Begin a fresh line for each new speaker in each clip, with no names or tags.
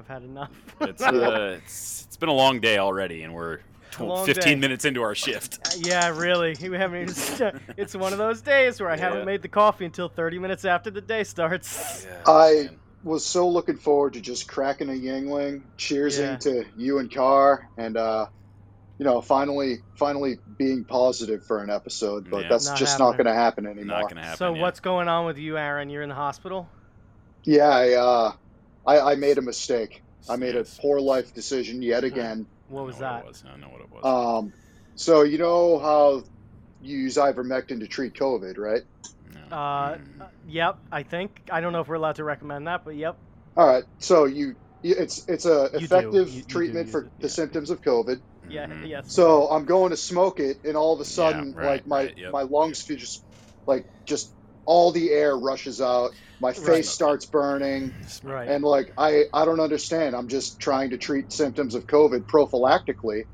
I've had enough.
It's, uh, it's, it's been a long day already, and we're tw- 15
day.
minutes into our shift.
yeah, really. We haven't even. st- it's one of those days where I
Yeah.
haven't made the coffee until 30 minutes after the day starts.
I was so looking forward to just cracking a Yuengling, cheersing
Yeah.
to you and Carr, and uh, you know, finally, finally being positive for an episode. But
Yeah.
that's
Not
just
happening.
not going to happen anymore.
Not gonna happen.
so
yeah.
what's going on with you, Aaron? You're in the hospital.
Yeah, I, uh, I, I made a mistake. I made a poor life decision yet again.
What was
know
that?
What it was. I know what it was.
Um, so you know how you use ivermectin to treat COVID, right?
No.
Uh,
Mm.
uh, yep. I think I don't know if we're allowed to recommend that, but yep.
All right. So you, you- it's it's a
You do.
effective
You- you do
treatment
use
for
it,
the
yeah.
symptoms of COVID.
Yeah.
Mhm.
Yes.
So I'm going to smoke it, and all of a sudden,
right,
like my
right, yep.
my lungs feel just like just all the air rushes out. My face
Right.
starts burning,
right.
and like I I don't understand. I'm just trying to treat symptoms of COVID prophylactically,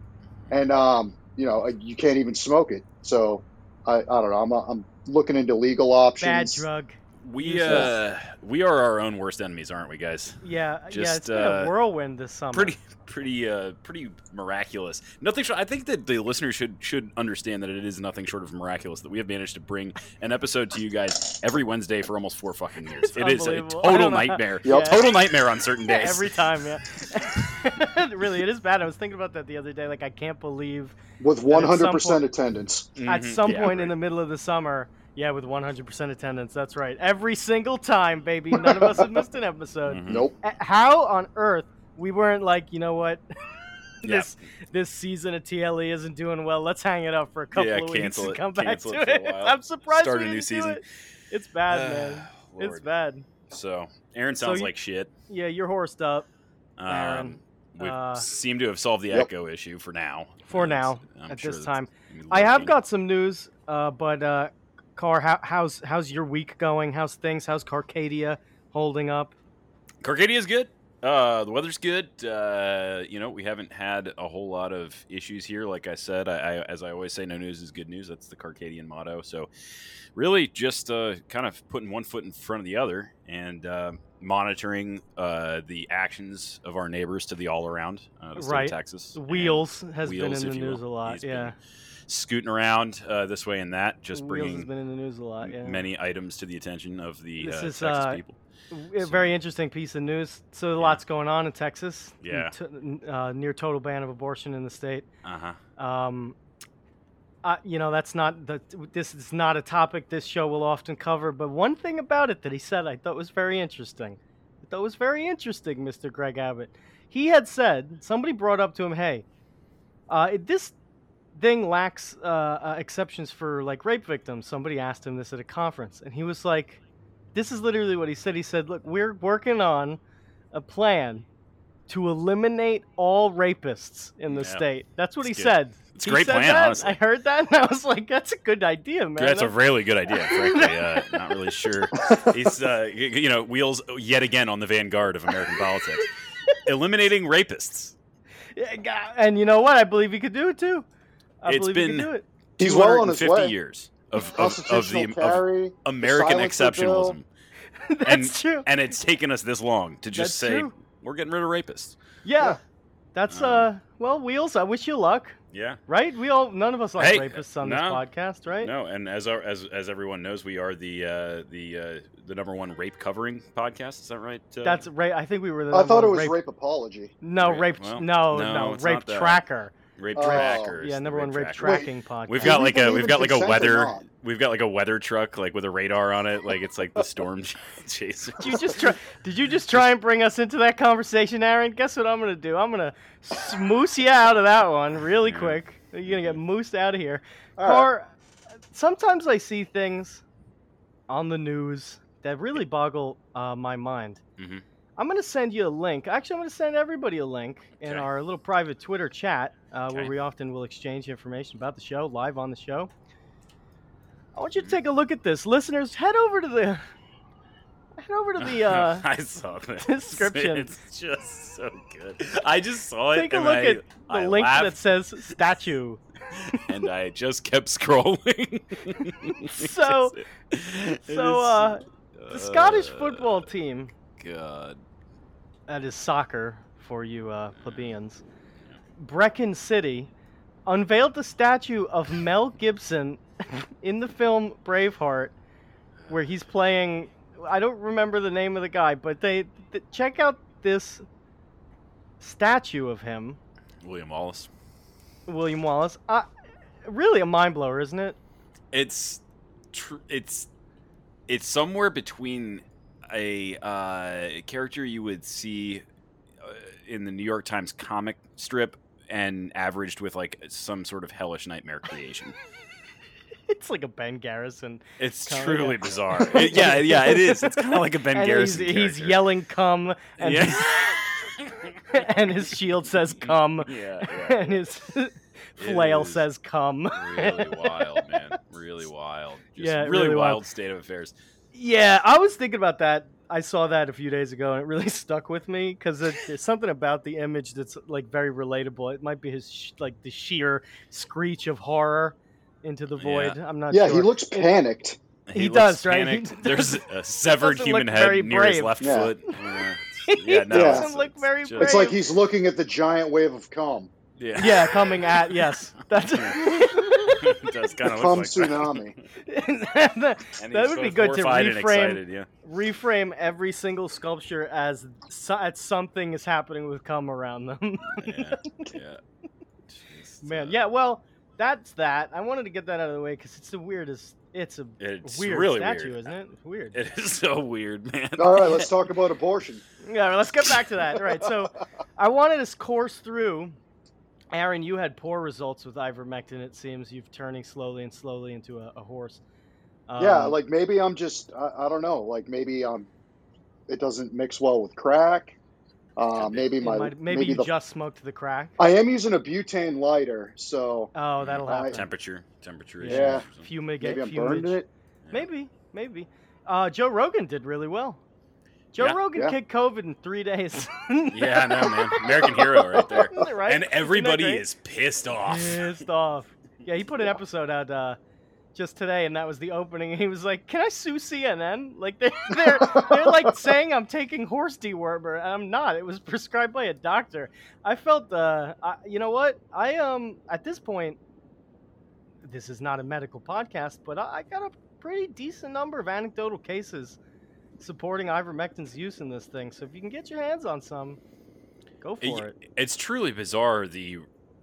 and um you know you can't even smoke it. So I I don't know. I'm I'm looking into legal options Bad
drug.
We uh, we are our own worst enemies, aren't we, guys?
Yeah. yeah.
Just,
It's been
uh,
a whirlwind this summer.
Pretty, pretty, uh, pretty miraculous. Nothing. Short, I think that the listeners should should understand that it is nothing short of miraculous that we have managed to bring an episode to you guys every Wednesday for almost four fucking years.
It's
It is a total
don't know how-
nightmare.
Yep.
Total nightmare on certain
Yeah,
days.
every time, yeah. really, it is bad. I was thinking about that the other day. Like, I can't believe
with 100% attendance.
at
Mhm.
some
Yeah,
point in the middle of the summer, yeah, with 100% attendance. That's right. Every single time, baby. None of us have missed an episode.
Mhm.
Nope.
Uh, How on earth we weren't like, you know what?
Yeah.
this this season of TLE isn't doing well. Let's hang it up for a couple
Yeah,
of weeks
cancel
and
it.
come back
Cancel
to
it for a
it.
while.
I'm surprised
Start
we
a new
didn't do
season.
it. It's bad, man. It's bad.
So Aaron sounds
you-
like shit.
Yeah, you're horsed up
Um,
Aaron,
we
uh,
seem to have solved the
Yep.
echo issue for now.
for now
I'm
at
sure
this time. I have got some news, uh, but uh, Car, how, how's how's your week going? How's things? How's Carcadia holding up?
Carcadia's good. Uh, the weather's good. Uh, you know, we haven't had a whole lot of issues here. Like I said, I, I as I always say, no news is good news. That's the Carcadian motto. So, really, just uh, kind of putting one foot in front of the other and uh, monitoring uh, the actions of our neighbors to the all around, uh, the state
Right.
of Texas.
Wheels has been in the news a lot.
He's been
yeah,
scooting around uh, this way and that, just
Wheels
bringing
has been in the news a lot. Yeah,
many items to the attention of the
This
uh,
is,
Texas
uh,
people.
a
so-
very interesting piece of news. So a
Yeah.
lot's going on in Texas.
Yeah.
T- uh, near total ban of abortion in the state.
Uh huh.
Um, uh, you know, that's not the. This is not a topic this show will often cover. But one thing about it that he said I thought was very interesting. I thought was very interesting, Mr. Greg Abbott. He had said somebody brought up to him, "Hey, uh, this thing lacks uh, uh, exceptions for like rape victims." Somebody asked him this at a conference, and he was like, "This is literally what he said." He said, "Look, we're working on a plan." To eliminate all rapists in the
Yeah.
state. That's what
It's
he
good.
said.
It's
He
great plan,
that,
honestly.
I heard that, and I was like, "That's a good idea, man."
That's a really good idea, frankly. Uh, not really sure. He's, uh, you know, wheels yet again on the vanguard of American politics. Eliminating rapists.
And you know what? I believe he could do it too. I
It's
believe he
been-
could it.
He's well on his
250
way.
years of, of, of
Constitutional
the of. American
silencer
exceptionalism.
That's
and,
true.
And it's taken us this long to just
That's
say,
true.
we're getting rid of rapists.
yeah.
yeah.
that's
Um,
uh. Well, wheels. I wish you luck.
Yeah.
Right? We all. None of us like
Hey,
rapists on
no.
this podcast, right?
No, and as our, as as everyone knows, we are the uh, the uh, the number one rape covering podcast. Is that right? Uh,
That's rape. I think we were the.
I thought it was
rape.
rape apology.
No,
Rape-
rape.
well,
no,
no,
no, rape
not that.
Tracker.
Rape
Oh.
trackers.
yeah,
the
number one rape
trackers.
tracking podcast.
We've got like a we've got like a weather we've got like a weather truck like with a radar on it like it's like the storm chaser.
Did you just try? Did you just try and bring us into that conversation, Aaron? Guess what I'm gonna do? I'm gonna moose you out of that one really quick. You're gonna get moosed out of here.
All right.
Or sometimes I see things on the news that really boggle uh, my mind.
Mhm.
I'm gonna send you a link. Actually, I'm gonna send everybody a link in our little private Twitter chat uh, where we often will exchange information about the show live on the show. I want you to take a look at this, listeners. Head over to the head over to the uh,
I saw that
description.
It's just so good. I just saw it.
take a look
I,
at the
I
link that says statue.
and I just kept scrolling.
So- so, uh, The Scottish
uh,
football team
God.
That is soccer for you uh, plebeians. Brechin City unveiled the statue of Mel Gibson in the film Braveheart, where he's playing. I don't remember the name of the guy, but they th- check out this statue of him,
William Wallace.
William Wallace. Uh, really a mind blower, isn't it?
It's tr- it's it's somewhere between a uh, character you would see uh, in the New York Times comic strip and averaged with like some sort of hellish nightmare creation.
It's like a Ben Garrison.
It's truly bizarre. It- yeah, yeah, it is. It's kind of like a Ben
and
Garrison
he's, he's yelling "come" and
yeah.
his, and his shield says "come,"
yeah, yeah.
and his flail says "come."
really wild, man. Really wild. Just
Yeah,
really,
really
wild
wild.
state of affairs.
Yeah, I was thinking about that. I saw that a few days ago, and it really stuck with me because there's something about the image that's like very relatable. It might be his sh- like the sheer screech of horror into the
Yeah.
void. I'm not.
Yeah,
sure.
he looks panicked.
He
looks
does, right? He
panicked. There's a severed human head
very
near his left
Yeah.
foot. Yeah, uh,
he
yeah no,
doesn't
it's-
look very
just-
brave.
It's like he's looking at the giant wave of calm.
Yeah,
yeah, coming at yes. That's
it does kind of
Cum
look like
tsunami.
that,
That,
that would be good to reframe
excited, yeah.
reframe every single sculpture as so, as something is happening with cum around them.
yeah, yeah. Just,
Man,
uh,
yeah. Well, that's that. I wanted to get that out of the way because it's the weirdest. It's a
It's
weird
really
statue,
weird.
isn't it? It's weird.
It is so weird, man.
All right, let's talk about abortion.
Yeah, let's get back to that. Right. So, I wanted to course through. Aaron, you had poor results with ivermectin. It seems you've turning slowly and slowly into a, a horse.
yeah,
Um,
like maybe I'm just I, I don't know. Like maybe um, it doesn't mix well with crack. Uh, maybe my
might- maybe,
maybe
you
the
just smoked the crack.
I am using a butane lighter, so
Oh, that'll
I-
happen.
Temperature, temperature
Yeah.
issues.
Yeah.
or something.
Fumigate.
maybe I'm
fumage.
burning it.
Yeah.
Maybe, maybe. Uh, Joe Rogan did really well. Joe
Yeah.
Rogan
Yeah.
kicked COVID in three days.
Yeah, I know, man. American hero right there.
right?
And everybody is pissed off.
pissed off. Yeah, he put an episode out uh, just today, and that was the opening. He was like, "Can I sue CNN? Like they're they're, they're like saying I'm taking horse dewormer, and I'm not. It was prescribed by a doctor. I felt, uh, I, you know what? I um at this point, this is not a medical podcast, but I, I got a pretty decent number of anecdotal cases supporting ivermectin's use in this thing. So if you can get your hands on some, go for it.
It's truly bizarre the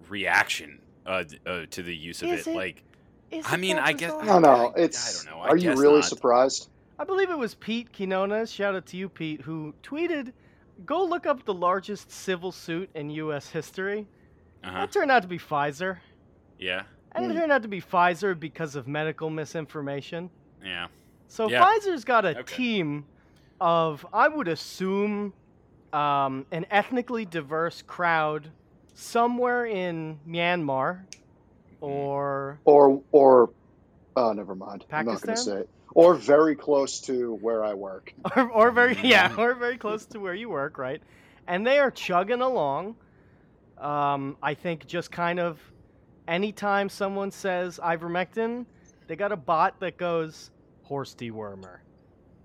reaction uh, uh, to the use of it.
it?
Like,
Is
I mean, I guess-
bizarre?
I don't know.
I- I don't know. I
are you really
not.
surprised?
I believe it was Pete Quinones. Shout out to you, Pete, who tweeted, "Go look up the largest civil suit in U.S. history."
uh-huh.
That turned out to be Pfizer,
yeah,
and it
Hmm.
turned out to be Pfizer because of medical misinformation.
yeah.
So
Yeah.
Pfizer's got a
Okay.
team of, I would assume, um, an ethnically diverse crowd somewhere in Myanmar or
Or or oh, never mind. I'm not going to say it. Or very close to where I work.
or, or very yeah, or very close to where you work, right? And they are chugging along. Um, I think just kind of anytime someone says ivermectin, they got a bot that goes horse dewormer,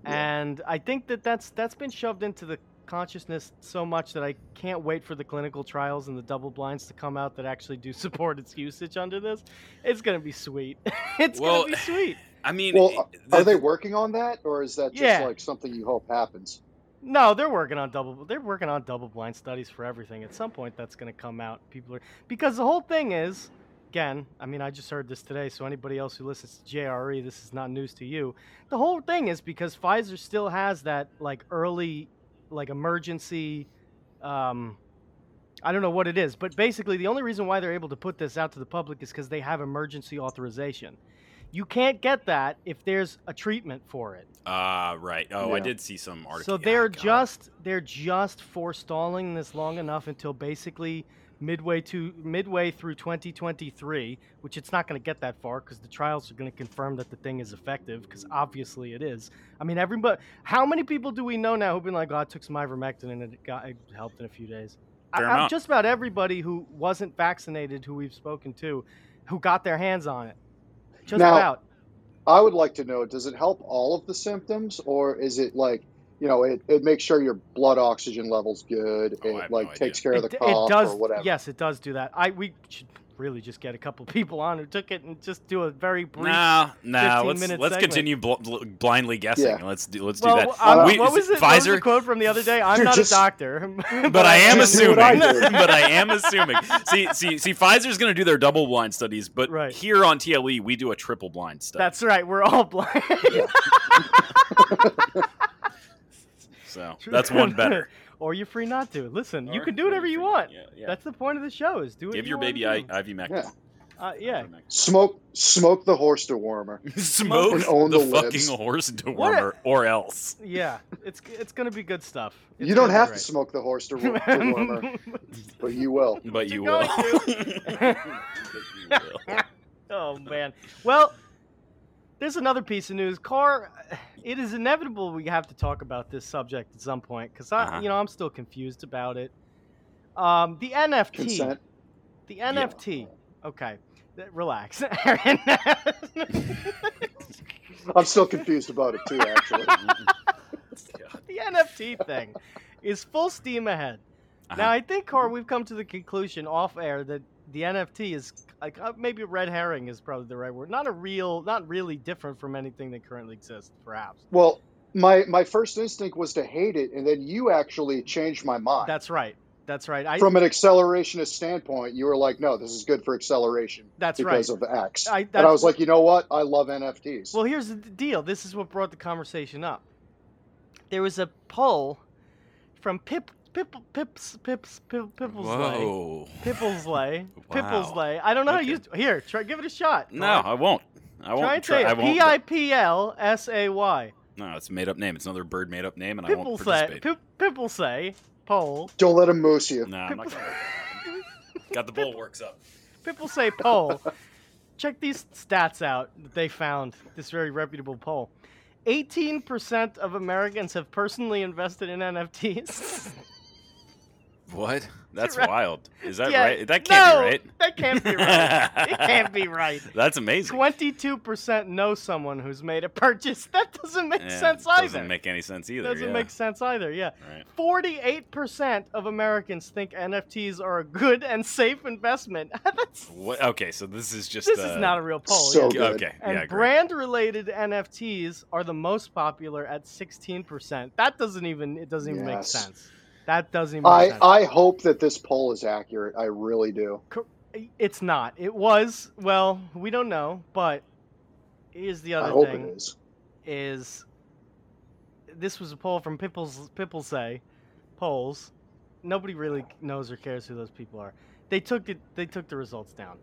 Yeah.
and I think that that's that's been shoved into the consciousness so much that I can't wait for the clinical trials and the double blinds to come out that actually do support its usage under this. It's gonna be sweet. it's
Well,
gonna be sweet.
I mean,
Well,
it-
are they working on that, or is that just
Yeah.
like something you hope happens?
No, they're working on double. They're working on double blind studies for everything. At some point, that's going to come out. People are because the whole thing is, again. I mean, I just heard this today. So anybody else who listens to JRE, this is not news to you. The whole thing is because Pfizer still has that like early, like emergency. Um, I don't know what it is, but basically, the only reason why they're able to put this out to the public is because they have emergency authorization. You can't get that if there's a treatment for it.
Ah, right. Oh, I did see some articles.
So they're
God.
just they're just forestalling this long enough until basically midway to midway through 2023, which it's not going to get that far because the trials are going to confirm that the thing is effective because obviously it is. I mean, everybody. How many people do we know now who've been like, "Oh, I took some ivermectin and it got it helped in a few days." I,
Fair
I-
amount.
just about everybody who wasn't vaccinated, who we've spoken to, who got their hands on it. Just
Now-
about.
I would like to know: Does it help all of the symptoms, or is it like you know it, it makes sure your blood oxygen levels good?
Oh,
it like
no
takes
idea.
care of
it,
the
d- it
cough
does
or whatever.
yes it does do that i we should really just get a couple people on who took it and just do a very brief
Nah, nah. Let's let's
segment.
continue bl- bl- blindly guessing.
Yeah.
Let's do let's
well
do that.
um,
We-
what was it what was the
Pfizer,
quote from the other day i'm
Dude,
not
just-
a doctor
but I am assuming.
I
but I am assuming. See, see, see. Pfizer's going to do their double blind studies, but
Right.
here on TLE we do a triple blind study.
that's right we're all blind
so that's one better.
or you're free not to listen you can do whatever
you
you want
yeah, yeah.
that's the point of the show is do what
Give
you
your baby
do.
I- ivermectin.
Yeah.
uh, yeah
Smoke, smoke the horse dewormer.
Smoke
And own
the,
the
fucking
libs.
horse
What
dewormer, or else.
yeah it's it's gonna be good stuff It's
you don't have to
great.
smoke the horse dewormer, dewormer, but you will.
But you
You're
will.
going
But you will.
oh man. Well, there's another piece of news. Car, it is inevitable we have to talk about this subject at some point because I,
Uh-huh.
you know, I'm still confused about it. Um, the NFT,
Consent.
the NFT. Okay, relax, Aaron.
I'm still confused about it too. Actually,
the NFT thing is full steam ahead. Now,
Uh-huh.
I think, Car, we've come to the conclusion off air that the NFT is like uh, maybe red herring is probably the right word. Not a real, not really different from anything that currently exists, perhaps.
well, my my first instinct was to hate it, and then you actually changed my mind.
That's right. That's right. I,
From an accelerationist standpoint, you were like, "No, this is good for acceleration
that's
because
right.
Because of X."
I,
and I was like, "You know what? I love NFTs."
well, here's the deal. This is what brought the conversation up. There was a poll from Pip, Pip, Pips, Pips, Pip, Pipplesley.
Whoa.
Pipplesley.
Wow.
Pipplesley. I don't know how
Okay.
you use. Here, try. Give it a shot.
No, I won't. I won't
Try and
try.
say
I
it.
won't.
P I P L S A Y.
No, it's a made up name. It's another bird made up name, and I won't
Pipplesay.
participate.
Pip, Pipplesay. Poll.
Don't let him moose you.
No, I'm not gonna. Got the bulwarks up.
People say poll. Check these stats out that they found. This very reputable poll. 18% of Americans have personally invested in NFTs.
What? That's
right.
wild. Is that
Yeah,
right? That can't
no,
be right.
That can't be right. it can't be right.
That's amazing.
22% know someone who's made a purchase. That doesn't make
Yeah,
sense either.
Doesn't make any sense either.
Doesn't
yeah.
make sense either, yeah.
Right.
48% of Americans think NFTs are a good and safe investment. That's,
What? Okay, so this is just.
this
uh,
is not a real poll.
so
yeah.
good.
Okay.
And
yeah,
brand related NFTs are the most popular at 16%. That doesn't even it doesn't even make sense. That doesn't
I
sense.
I hope that this poll is accurate. I really do.
it's not. It was, well, we don't know, but here's the
I
other
hope
thing
it is.
is this was a poll from Pipples People say polls. Nobody really knows or cares who those people are. They took it they took the results down.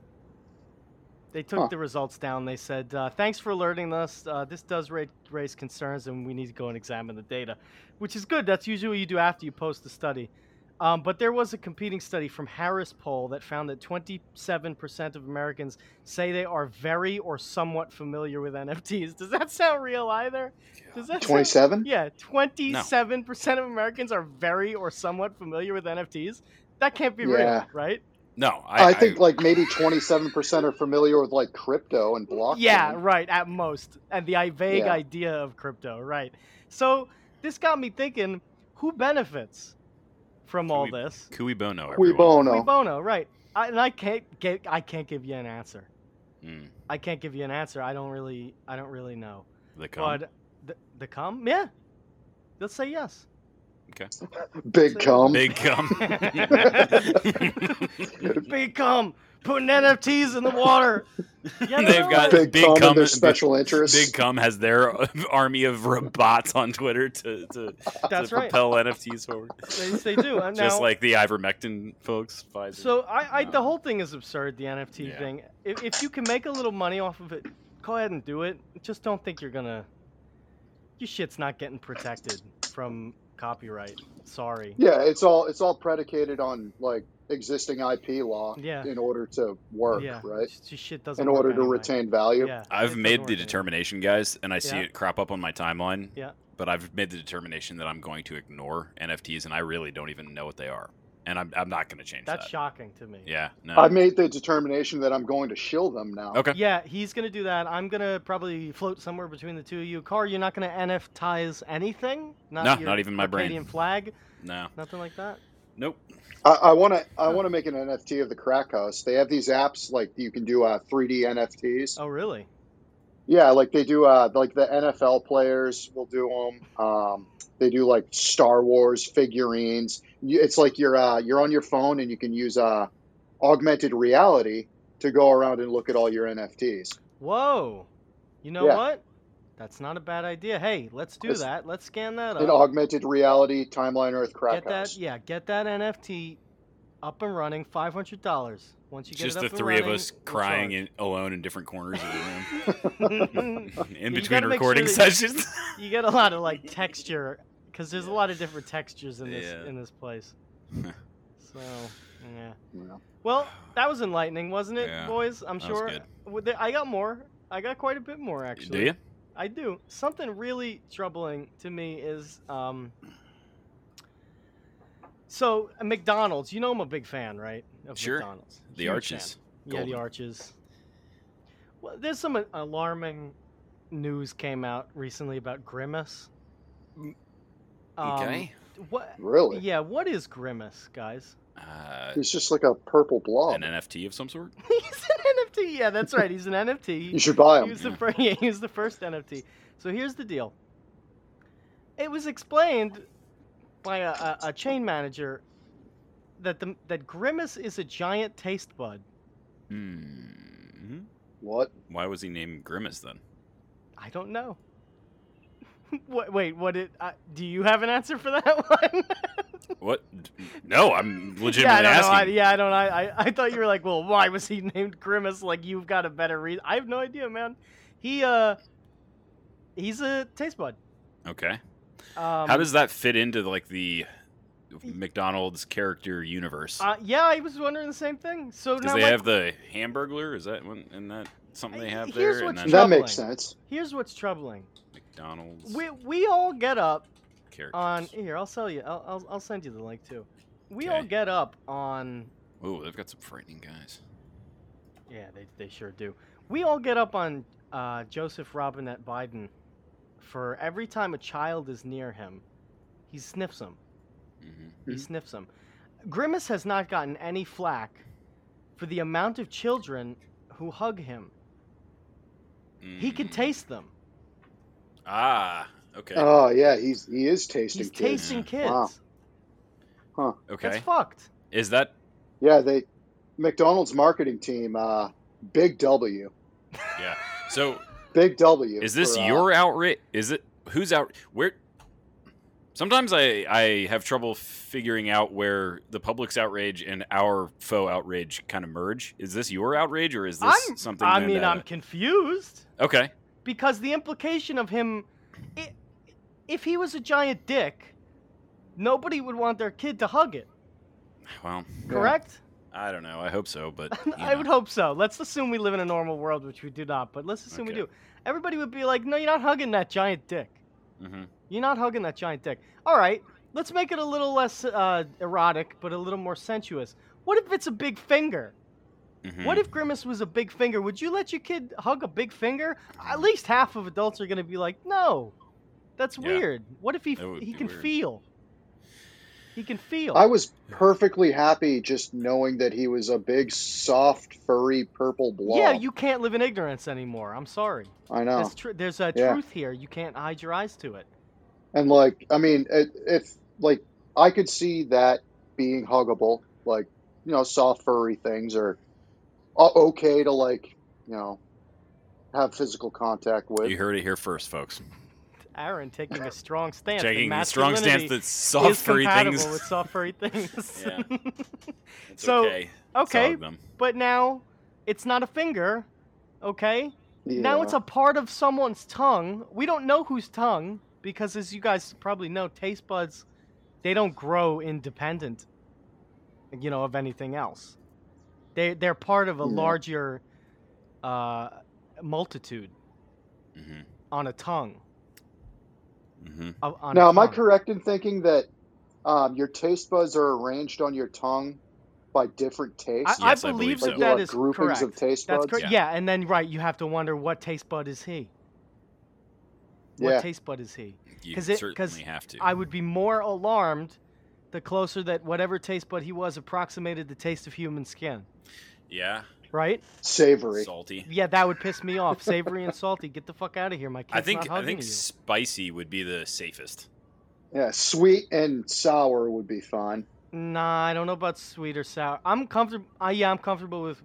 They took
Huh.
the results down. They said, uh, "Thanks for alerting us. Uh, this does ra- raise concerns, and we need to go and examine the data," which is good. That's usually what you do after you post the study. Um, but there was a competing study from Harris Poll that found that 27% of Americans say they are very or somewhat familiar with NFTs. Does that sound real either? Does that sound-
Twenty-seven.
yeah, 27% of Americans are very or somewhat familiar with NFTs. That can't be real, right?
No, I,
I, think like maybe twenty-seven percent are familiar with like crypto and blockchain.
Yeah, right, at most. And the vague
Yeah.
idea of crypto, right. So this got me thinking who benefits from all
Cui-
this?
Cui bono.
Cui bono.
Cui bono, right. I, and I can't get, I can't give you an answer.
Mm,
I can't give you an answer. I don't really I don't really know.
the cum.
But the, the come? Yeah. Let's say yes.
Okay.
Big cum.
Big cum.
Big cum putting NFTs in the water. Yeah,
They've got-
Big,
Big
cum
cum-
and their special interests.
Big cum has their army of robots on Twitter to, to,
That's
to
right.
propel NFTs forward.
They, they do. Uh,
Just like the ivermectin folks. Pfizer.
So I, I
No.
the whole thing is absurd. The NFT
Yeah.
thing. If, if you can make a little money off of it, go ahead and do it. Just don't think you're gonna. Your shit's not getting protected from copyright. Sorry.
Yeah, it's all it's all predicated on like existing IP law
Yeah.
in order to work,
yeah.
right?
Just, shit doesn't.
In
work
order to
anyway.
retain value.
Yeah.
I've
doesn't
made
work
the
anyway.
determination, guys, and I see
Yeah.
it crop up on my timeline.
Yeah.
But I've made the determination that I'm going to ignore NFTs, and I really don't even know what they are, and I'm, I'm not going to change that.
That's
that.
shocking to me.
Yeah. No.
I made the determination that I'm going to shill them now.
okay.
Yeah, he's gonna do that. I'm gonna probably float somewhere between the two of you. Car, you're not gonna NFTize anything. Not
No,
your
not even my brain.
Arcadian flag.
No.
Nothing like that.
Nope.
I want to I want to make an NFT of the crack house. They have these apps like you can do uh, 3D NFTs.
Oh, really?
Yeah, like they do. Uh, like the NFL players will do them. Um, they do like Star Wars figurines. It's like you're uh, you're on your phone and you can use uh, augmented reality to go around and look at all your NFTs.
Whoa. You know
Yeah.
what? That's not a bad idea. Hey, let's do
It's-
that. Let's scan that
An
up.
augmented reality timeline Earth crack
Get
house.
that, yeah, get that NFT up and running. Five hundred dollars. Once you get
Just
it
the
up and
three
running,
of us crying in, alone in different corners of the room in
You
between
gotta sure
recording
you-
sessions.
you get a lot of like texture because there's a lot of different textures in this
Yeah.
in this place. so yeah.
Yeah.
Well, that was enlightening, wasn't it,
Yeah,
boys? I'm
that was
sure.
good.
I got more. I got quite a bit more actually.
Do you?
I do. Something really troubling to me is um. So uh, McDonald's, you know I'm a big fan, right? Of
Sure.
McDonald's.
The
Huge
arches.
Yeah, the arches. Well, there's some uh, alarming news came out recently about Grimace. Um,
Okay.
What?
Really?
Yeah. What is Grimace, guys?
Uh,
He's just like a purple blob.
an NFT of some sort.
He's an NFT. Yeah, that's right. He's an NFT.
You should buy
He
him.
was the first. Yeah, he was the first NFT. So here's the deal. It was explained by a, a, a chain manager that the that Grimace is a giant taste bud.
Hmm.
What?
Why was he named Grimace then?
I don't know. what, wait, what did? Uh, do you have an answer for that one?
What? No, I'm legitimately
yeah, I
legitimately
don't know. I, yeah, I don't. I, I I thought you were like, well, why was he named Grimace? Like you've got a better reason. I have no idea, man. He uh, he's a taste bud.
Okay.
Um,
How does that fit into like the McDonald's character universe?
Uh, yeah, I was wondering the same thing. So
Because
now
they
my-
have the Hamburglar. Is that one? And that something they have
Here's
there?
what's
and
That
then
troubling.
makes sense.
here's what's troubling.
McDonald's
We we all get up
character.
on here. I'll sell you. I'll I'll, I'll send you the link too. We all get up on.
Oh, they've got some frightening guys.
Yeah, they they sure do. We all get up on uh, Joseph Robinette Biden for every time a child is near him, he sniffs them.
hmm
He sniffs them. Grimace has not gotten any flack for the amount of children who hug him. He can taste them.
Ah, okay.
Oh yeah, he's he is tasting
He's
kids.
tasting kids.
Wow.
okay.
That's fucked.
Is that
Yeah, they McDonald's marketing team, uh, Big W,
yeah? So
Big W.
is this
for, uh,
your outrage? Is it who's out? Where? Sometimes I I have trouble figuring out where the public's outrage and our faux outrage kind of merge. Is this your outrage or is this
I'm,
something?
I mean,
uh,
I'm confused
okay.
because the implication of him, i if he was a giant dick, nobody would want their kid to hug it.
Well,
Yeah.
I don't know. I hope so, but
I
know.
would hope so. Let's assume we live in a normal world, which we do not. But let's assume we do. Everybody would be like, "No, you're not hugging that giant dick.
Mhm.
You're not hugging that giant dick." All right, let's make it a little less uh, erotic, but a little more sensuous. What if it's a big finger?
Mhm.
What if Grimace was a big finger? Would you let your kid hug a big finger? At least half of adults are going to be like, no, that's
Yeah.
weird. What if he
That
he can
weird.
feel? He can feel.
I was perfectly happy just knowing that he was a big, soft, furry purple blob.
yeah, you can't live in ignorance anymore. I'm sorry.
I know.
There's, tr- there's a
Yeah.
truth here. You can't hide your eyes to it.
And like, I mean, it, if like I could see that being huggable, like you know, soft furry things are uh, okay to like you know have physical contact with.
You heard it here first, folks.
Aaron taking a strong stance.
Taking a strong stance
masculinity
that soft
is
furry
compatible
things.
with soft furry things.
Yeah. It's
So,
okay.
okay, but now it's not a finger. Okay, Yeah. now it's a part of someone's tongue. We don't know whose tongue because, as you guys probably know, taste buds they don't grow independent. You know of anything else. They they're part of a
Yeah.
larger uh, multitude
hmm
on a tongue.
Hmm
uh, On
Now, am I correct in thinking that um, your taste buds are arranged on your tongue by different tastes?
I
Yes, I
believe
believe
that
so.
like
that
you'll groupings
correct.
of taste
That's
buds.
correct.
Yeah.
Yeah. and then right, you have to wonder what taste bud is he? What
Yeah.
taste bud is he?
You
'Cause it-
certainly
'cause
have to.
I would be more alarmed the closer that whatever taste bud he was approximated the taste of human skin.
yeah,
Right?
Savory.
salty.
Yeah, that would piss me off. Savory and salty. Get the fuck out of here. My kid's
I think
not
I think
you.
spicy would be the safest.
Yeah, sweet and sour would be fine.
Nah, I don't know about sweet or sour. I'm comfortable. Uh, yeah, I'm comfortable with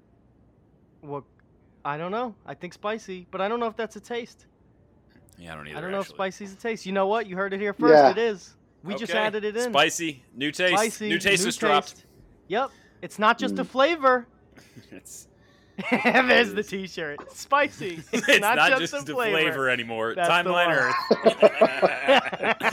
what. I don't know. I think spicy, but I don't know if that's a taste.
Yeah, I don't either.
I don't know
actually.
if spicy's a taste. You know what? You heard it here first.
Yeah.
It is. We just added it in.
Spicy, new taste.
Spicy.
new taste
new
was dropped.
Yep. It's not just a
Mm.
flavor.
it's
There's the. T-shirt. Spicy. It's,
it's
not, just,
a
a flavor.
anymore.
That's
Timeline. Earth.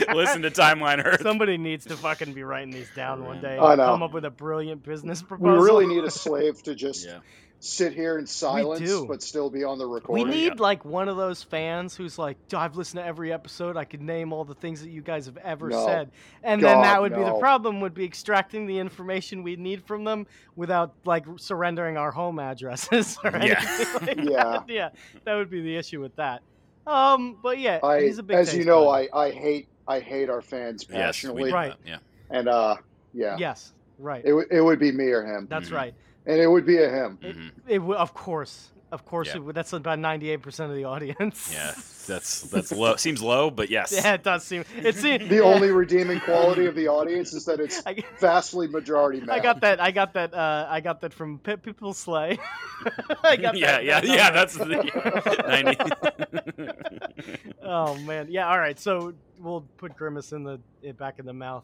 Listen to Timeline Earth.
Somebody needs to fucking be writing these down one day.
I know.
Come up with a brilliant business proposal.
We really need a slave to just
yeah.
Sit here in silence, but still be on the recording.
We
recording.
need like one of those fans who's like, I've listened to every episode. I could name all the things that you guys have ever
No.
said, and then that would be the problem. Would be extracting the information we need from them without like surrendering our home addresses or
Yeah.
Like
Yeah.
that. yeah, that would be the issue with that. Um, but yeah,
I,
he's a big.
as you know,
bud.
I, I hate I hate our fans
Yes, we
passionately,
did
Right.
Yeah.
and uh, yeah,
yes, right.
it, w- it would be me or him,
That's
Mhm.
right.
And it would be a him.
It,
Mhm.
it w- of course, of course,
Yeah.
it would. That's about ninety-eight percent of the audience.
Yeah. That's that's low. Seems low, but yes.
yeah, it does seem. It seems
The only redeeming quality of the audience is that it's
I,
vastly majority male.
I got that. I got that. Uh, I got that from P- People Slay. I got
yeah,
that,
yeah,
that
yeah. That's the ninety.
oh man, yeah. All right, so we'll put Grimace in the it back in the mouth.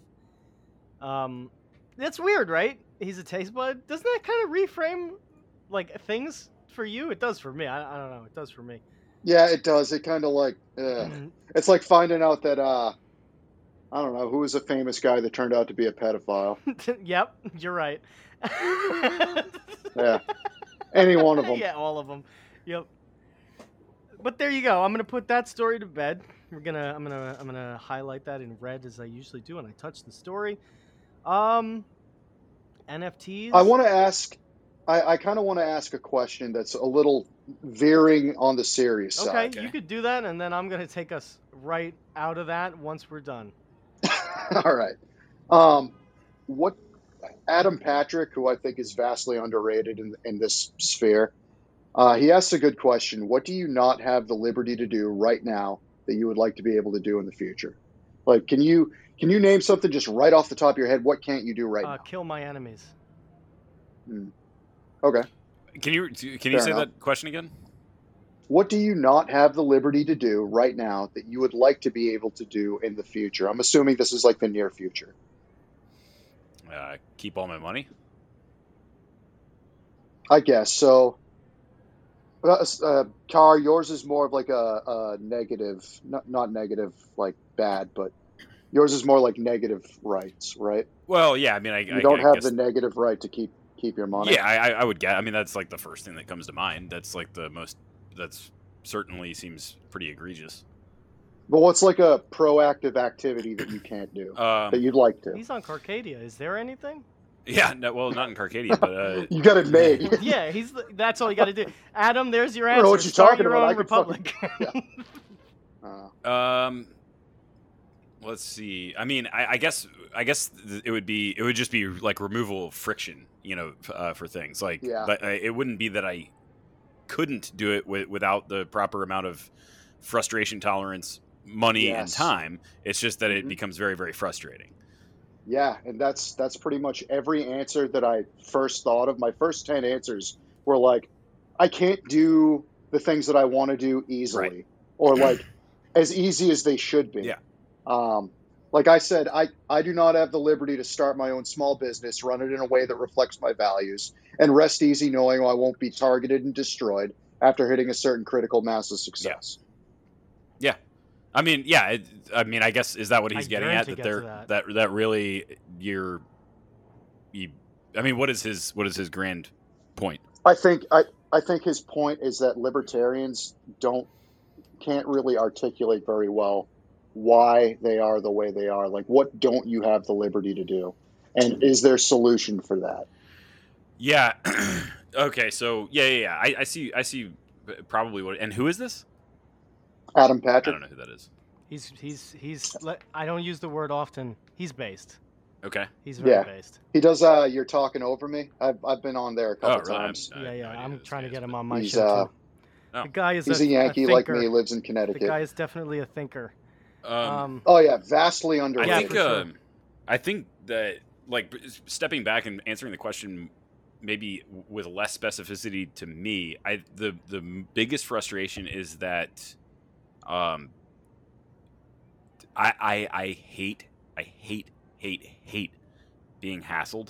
Um, that's weird, right? He's a taste bud. Doesn't that kind of reframe like things for you? It does for me. I, I don't know. It does for me.
Yeah, it does. It kind of like uh, it's like finding out that uh, I don't know who was a famous guy that turned out to be a pedophile.
yep, you're right.
Yeah, any one of them.
yeah, all of them. Yep. But there you go. I'm gonna put that story to bed. We're gonna. I'm gonna. I'm gonna highlight that in red as I usually do, and I touch the story. Um, NFTs.
I want to ask. I, I kind of want to ask a question that's a little veering on the serious
Okay,
side.
you could do that, and then I'm gonna take us right out of that once we're done.
All right. Um, what Adam Patrick, who I think is vastly underrated in in this sphere, uh, he asks a good question. What do you not have the liberty to do right now that you would like to be able to do in the future? Like, can you can you name something just right off the top of your head? What can't you do right now?
uh, kill my enemies.
now? Okay.
Can you can you
Fair
say
enough.
that question again?
What do you not have the liberty to do right now that you would like to be able to do in the future? I'm assuming this is like the near future.
Uh, keep all my money.
I guess so. Uh, uh, Car, yours is more of like a, a negative, not not negative like bad, but yours is more like negative rights, right?
Well, yeah. I mean, I,
You
I,
don't
I
have
guess,
the negative right to keep keep your money.
Yeah, I, I- I would get. I mean, that's like the first thing that comes to mind. That's like the most. That's certainly seems pretty egregious.
But what's like a proactive activity that you can't do that
Um,
you'd like to?
He's on Carcadia. Is there anything?
yeah, no, well, not in Carcadia, but uh,
You got it made.
yeah, he's. The, that's all you got to do. Adam, there's your
I
answer.
don't know what you're
Start
talking
your
about.
own
I could fucking-
republic.
Uh,
Um, let's see. I mean, I, I guess I guess th- it would be it would just be like removal of friction, you know, uh, for things like.
Yeah.
But uh, it wouldn't be that I couldn't do it wi- without the proper amount of frustration tolerance, money, and time. It's just that it
Mhm.
becomes very very frustrating.
yeah, and that's that's pretty much every answer that I first thought of. My first ten answers were like, I can't do the things that I want to do easily,
Right.
or like as easy as they should be.
Yeah.
Um, like I said, I, I do not have the liberty to start my own small business, run it in a way that reflects my values, and rest easy knowing I won't be targeted and destroyed after hitting a certain critical mass of success. Yeah. yeah.
I mean, yeah. It, I mean, I guess is that what
I
he's getting at? That
get to
they're
that.
that that really you're. You, I mean, what is his what is his grand point?
I think I, I think his point is that libertarians don't can't really articulate very well why they are the way they are. Like what don't you have the liberty to do? And is there a solution for that?
Yeah. okay. So yeah, yeah, yeah. I, I see. I see. Probably what. And who is this?
Adam Patrick.
I don't know who that is.
He's he's he's. I don't use the word often. He's based.
Okay.
He's very
Yeah.
based.
He does uh you're talking over me. I've I've been on there a
Oh,
couple
really?
times.
I
yeah,
have no
yeah. I'm trying to get him on my
He's,
show
uh,
too.
Oh.
The guy is
He's
a,
a Yankee like
thinker.
me, lives in Connecticut.
The guy is definitely a thinker.
Um,
Um,
oh yeah, vastly
I
underrated.
Yeah,
think
for sure.
um, I think that like stepping back and answering the question maybe with less specificity to me, I the the biggest frustration is that um I I I hate I hate hate hate being hassled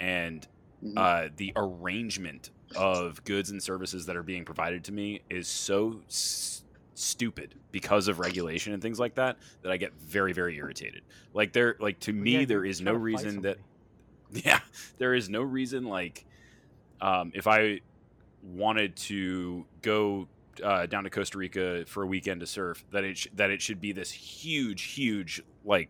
and
Mhm.
uh, the arrangement of goods and services that are being provided to me is so s- stupid because of regulation and things like that that I get very very irritated. Like there like to me
Yeah,
there no
to fight
reason that yeah, there is no reason like um, if I wanted to go uh, down to Costa Rica for a weekend to surf, that it sh- that it should be this huge, huge like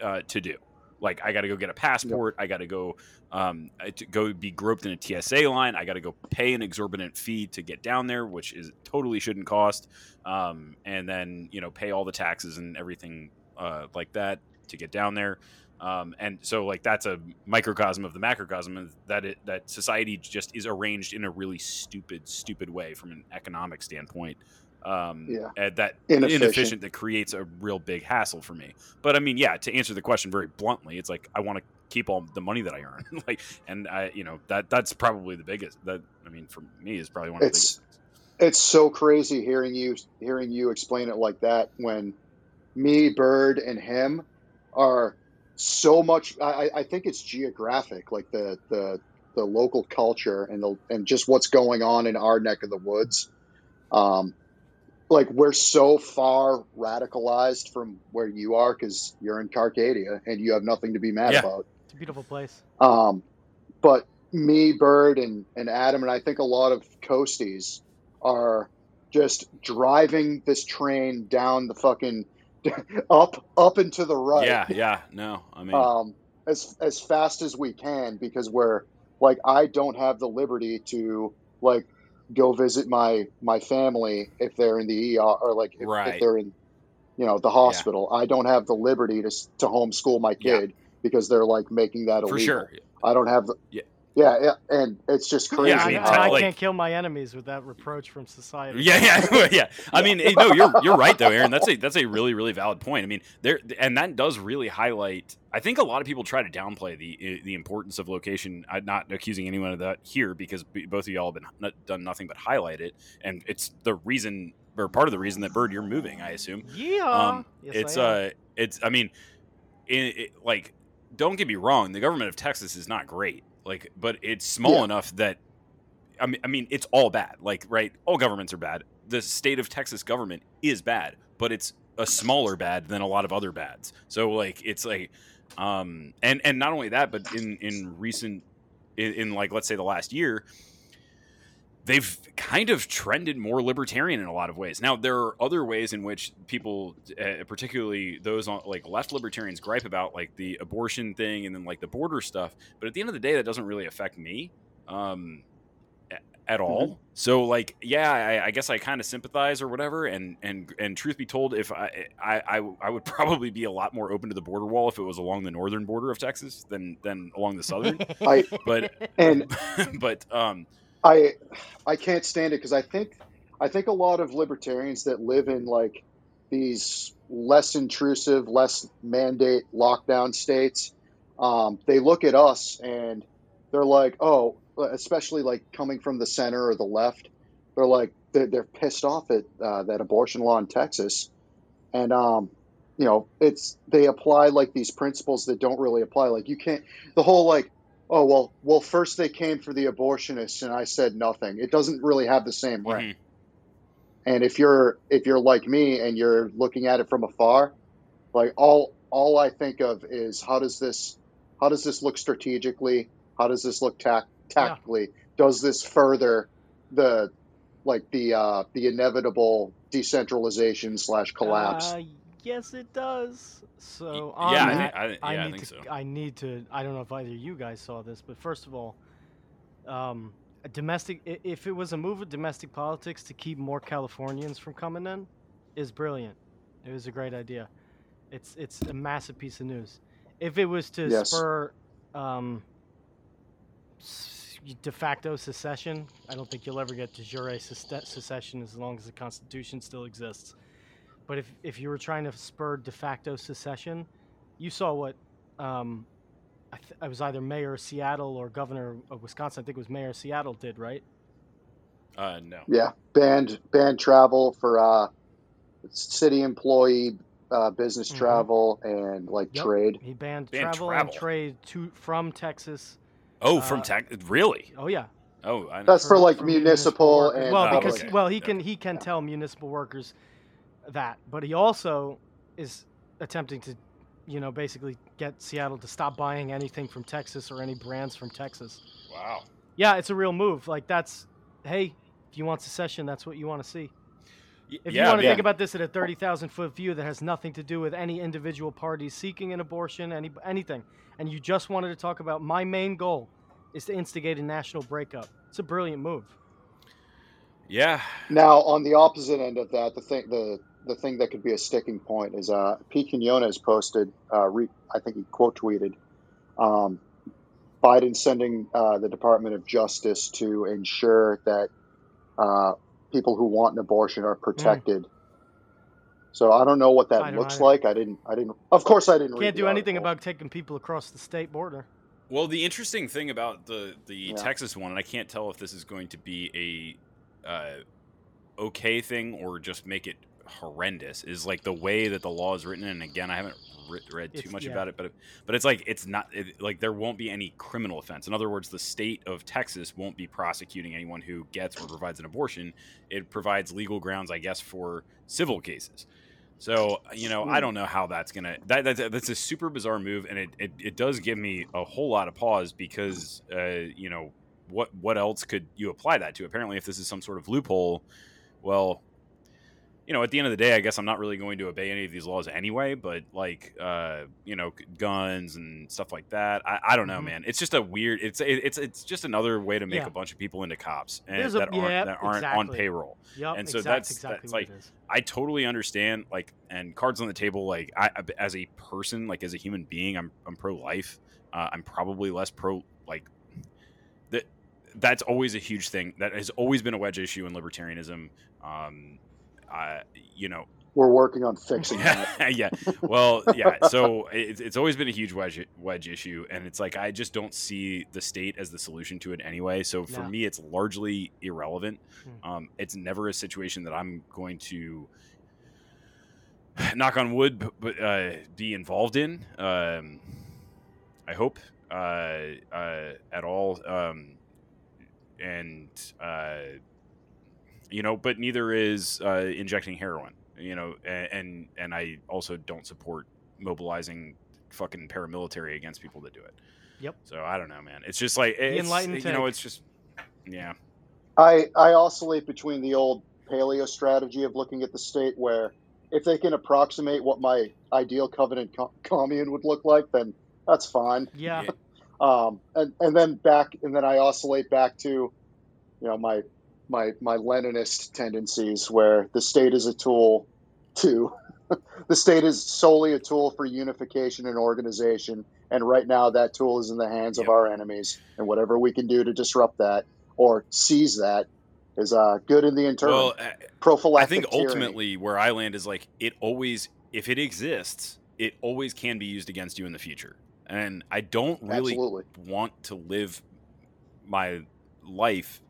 uh, to do. Like I got to go get a passport. I got to go um, to go be groped in a TSA line. I got to go pay an exorbitant fee to get down there, which is totally shouldn't cost. Um, and then you know pay all the taxes and everything uh, like that to get down there. Um, and so like that's a microcosm of the macrocosm that it, that society just is arranged in a really stupid stupid way from an economic standpoint um,
Yeah.
and that
Inefficient.
inefficient that creates a real big hassle for me but i mean yeah to answer the question very bluntly it's like i want to keep all the money that i earn like and i you know that that's probably the biggest that i mean for me is probably one of the
It's-
biggest
it's so crazy hearing you hearing you explain it like that when me bird and him are so much I- I think it's geographic like the the the local culture and the and just what's going on in our neck of the woods um like we're so far radicalized from where you are because you're in Carcadia and you have nothing to be mad
Yeah.
about
It's a beautiful place.
um, but me, Bird, and, and Adam, and I think a lot of coasties are just driving this train down the fucking up up and to the right.
yeah yeah no i mean
Um, as as fast as we can because we're like I don't have the liberty to like go visit my my family if they're in the ER or like if,
Right.
if they're in you know the hospital. I don't have the liberty to to homeschool my
Yeah.
kid because they're like making that illegal.
for sure
I don't have the.
Yeah.
Yeah, yeah, and it's just crazy.
Yeah, I
I,
mean,
and I
like-
can't kill my enemies with that reproach from society.
Yeah, yeah, yeah. I mean, no, you're you're right though, Aaron. That's a that's a really really valid point. I mean, there and that does really highlight. I think a lot of people try to downplay the the importance of location. I'm not accusing anyone of that here because both of y'all have been done nothing but highlight it, and it's the reason or part of the reason that Bird you're moving. I assume.
Yeah.
Um,
Yes,
it's
I am.
uh, it's. I mean, it, it, like, don't get me wrong. The government of Texas is not great. Like, but it's small
Yeah.
enough that. I mean, I mean, it's all bad. Like, right? All governments are bad. The state of Texas government is bad, but it's a smaller bad than a lot of other bads. So, like, it's like, um, and and not only that, but in in recent, in, in like let's say the last year, they've kind of trended more libertarian in a lot of ways. Now there are other ways in which people, uh, particularly those on like left libertarians, gripe about like the abortion thing and then like the border stuff. But at the end of the day, that doesn't really affect me um, at all. So like, yeah, I, I guess I kind of sympathize or whatever. And and and truth be told, if I, I I I would probably be a lot more open to the border wall if it was along the northern border of Texas than than along the southern.
I
but
and
but um
I I can't stand it because I think I think a lot of libertarians that live in like these less intrusive, less mandate lockdown states um, they look at us and they're like, oh, especially like coming from the center or the left, they're like they're, they're pissed off at uh, that abortion law in Texas, and um, you know it's they apply like these principles that don't really apply. Like you can't the whole like oh well well first they came for the abortionists and I said nothing. It doesn't really have the same ring.
Mhm.
And if you're if you're like me and you're looking at it from afar, like all all I think of is how does this how does this look strategically? How does this look tac- tactically? Does this further the like the uh, the inevitable decentralization slash collapse?
Uh, yes, it does. So on
yeah, I
that,
think- I- yeah, I
need
think
to.
so.
I need to. I don't know if either of you guys saw this, but first of all, um, a domestic. If it was a move of domestic politics to keep more Californians from coming in, is brilliant. It was a great idea. It's it's a massive piece of news. If it was to
Yes.
spur um, de facto secession, I don't think you'll ever get de jure secession as long as the Constitution still exists. But if, if you were trying to spur de facto secession, you saw what um, I, th- I was either mayor of Seattle or governor of Wisconsin. I think it was mayor of Seattle did right.
Uh, no.
Yeah, banned banned travel for uh, city employee uh, business
Mhm.
travel and like
Yep.
trade.
He banned,
Banned
travel,
travel.
and trade to from Texas.
Oh, from
Uh,
Tex really?
Oh yeah,
Oh, I know.
That's for like
for
municipal and
well
Oh,
because
okay.
well he
Yeah.
can he can tell municipal workers that, but he also is attempting to, you know, basically get Seattle to stop buying anything from Texas or any brands from Texas.
wow.
Yeah, it's a real move. Like that's, hey, if you want secession, that's what you want to see. If
yeah,
you want to
man.
think about this at a thirty thousand foot view that has nothing to do with any individual parties seeking an abortion, any anything, and you just wanted to talk about my main goal is to instigate a national breakup. It's a brilliant move.
yeah,
Now, on the opposite end of that, the thing the the thing that could be a sticking point is uh, Pete Quinones posted, uh, re, I think he quote tweeted, um, Biden sending uh, the Department of Justice to ensure that uh, people who want an abortion are protected. So I don't know what that looks
either.
like. I didn't. I didn't. Of course, I didn't. read
Can't
the
do anything
article.
about taking people across the state border.
Well, the interesting thing about the the
Yeah.
Texas one, and I can't tell if this is going to be a uh, okay thing or just make it horrendous, is like the way that the law is written. And again, I haven't re- read too
It's-
much
yeah.
about it, but but it's like it's not it, like there won't be any criminal offense. In other words, the state of Texas won't be prosecuting anyone who gets or provides an abortion. It provides legal grounds, I guess, for civil cases. So you know, I
Hmm.
don't know how that's gonna. That, that's that's a super bizarre move, and it, it, it does give me a whole lot of pause because uh, you know what what else could you apply that to? Apparently, if this is some sort of loophole, well, you know, at the end of the day, I guess I'm not really going to obey any of these laws anyway. But like, uh, you know, guns and stuff like that, I, I don't know,
Mhm.
man. It's just a weird. It's it, it's it's just another way to make
Yeah.
a bunch of people into cops and
There's a-
that aren't
yeah,
that aren't on
exactly.
payroll.
Yep,
And so
exact-
that's-
exactly
that's like-. I totally understand, like, and cards on the table. Like, I I- as a person, like as a human being, I'm I'm pro life. Uh, I'm probably less pro like that. That's always a huge thing. That has always been a wedge issue in libertarianism. Um, I, you know,
We're working on fixing that.
yeah. Well, yeah. So it's, it's always been a huge wedge wedge issue, and it's like I just don't see the state as the solution to it anyway. So for
No.
me, it's largely irrelevant.
Hmm.
Um, it's never a situation that I'm going to knock on wood, b- but uh, be involved in. Um, I hope uh, uh, at all, um, and uh, you know, but neither is uh, injecting heroin. You know, and, and and I also don't support mobilizing fucking paramilitary against people that do it.
Yep.
So I don't know, man. It's just like it's,
enlightened
you know, it's just yeah.
I I oscillate between the old paleo strategy of looking at the state where if they can approximate what my ideal covenant co- commune would look like, then that's fine.
Yeah,
Yeah.
Um, and and then back and then I oscillate back to, you know, my my my Leninist tendencies where the state is a tool to the state is solely a tool for unification and organization. And right now, that tool is in the hands
Yep.
of our enemies, and whatever we can do to disrupt that or seize that is uh, good in the interim.
Well, I- I
Prophylactic.
think
tyranny.
ultimately where I land is like it always, if it exists, it always can be used against you in the future. and I don't really
Absolutely.
want to live my life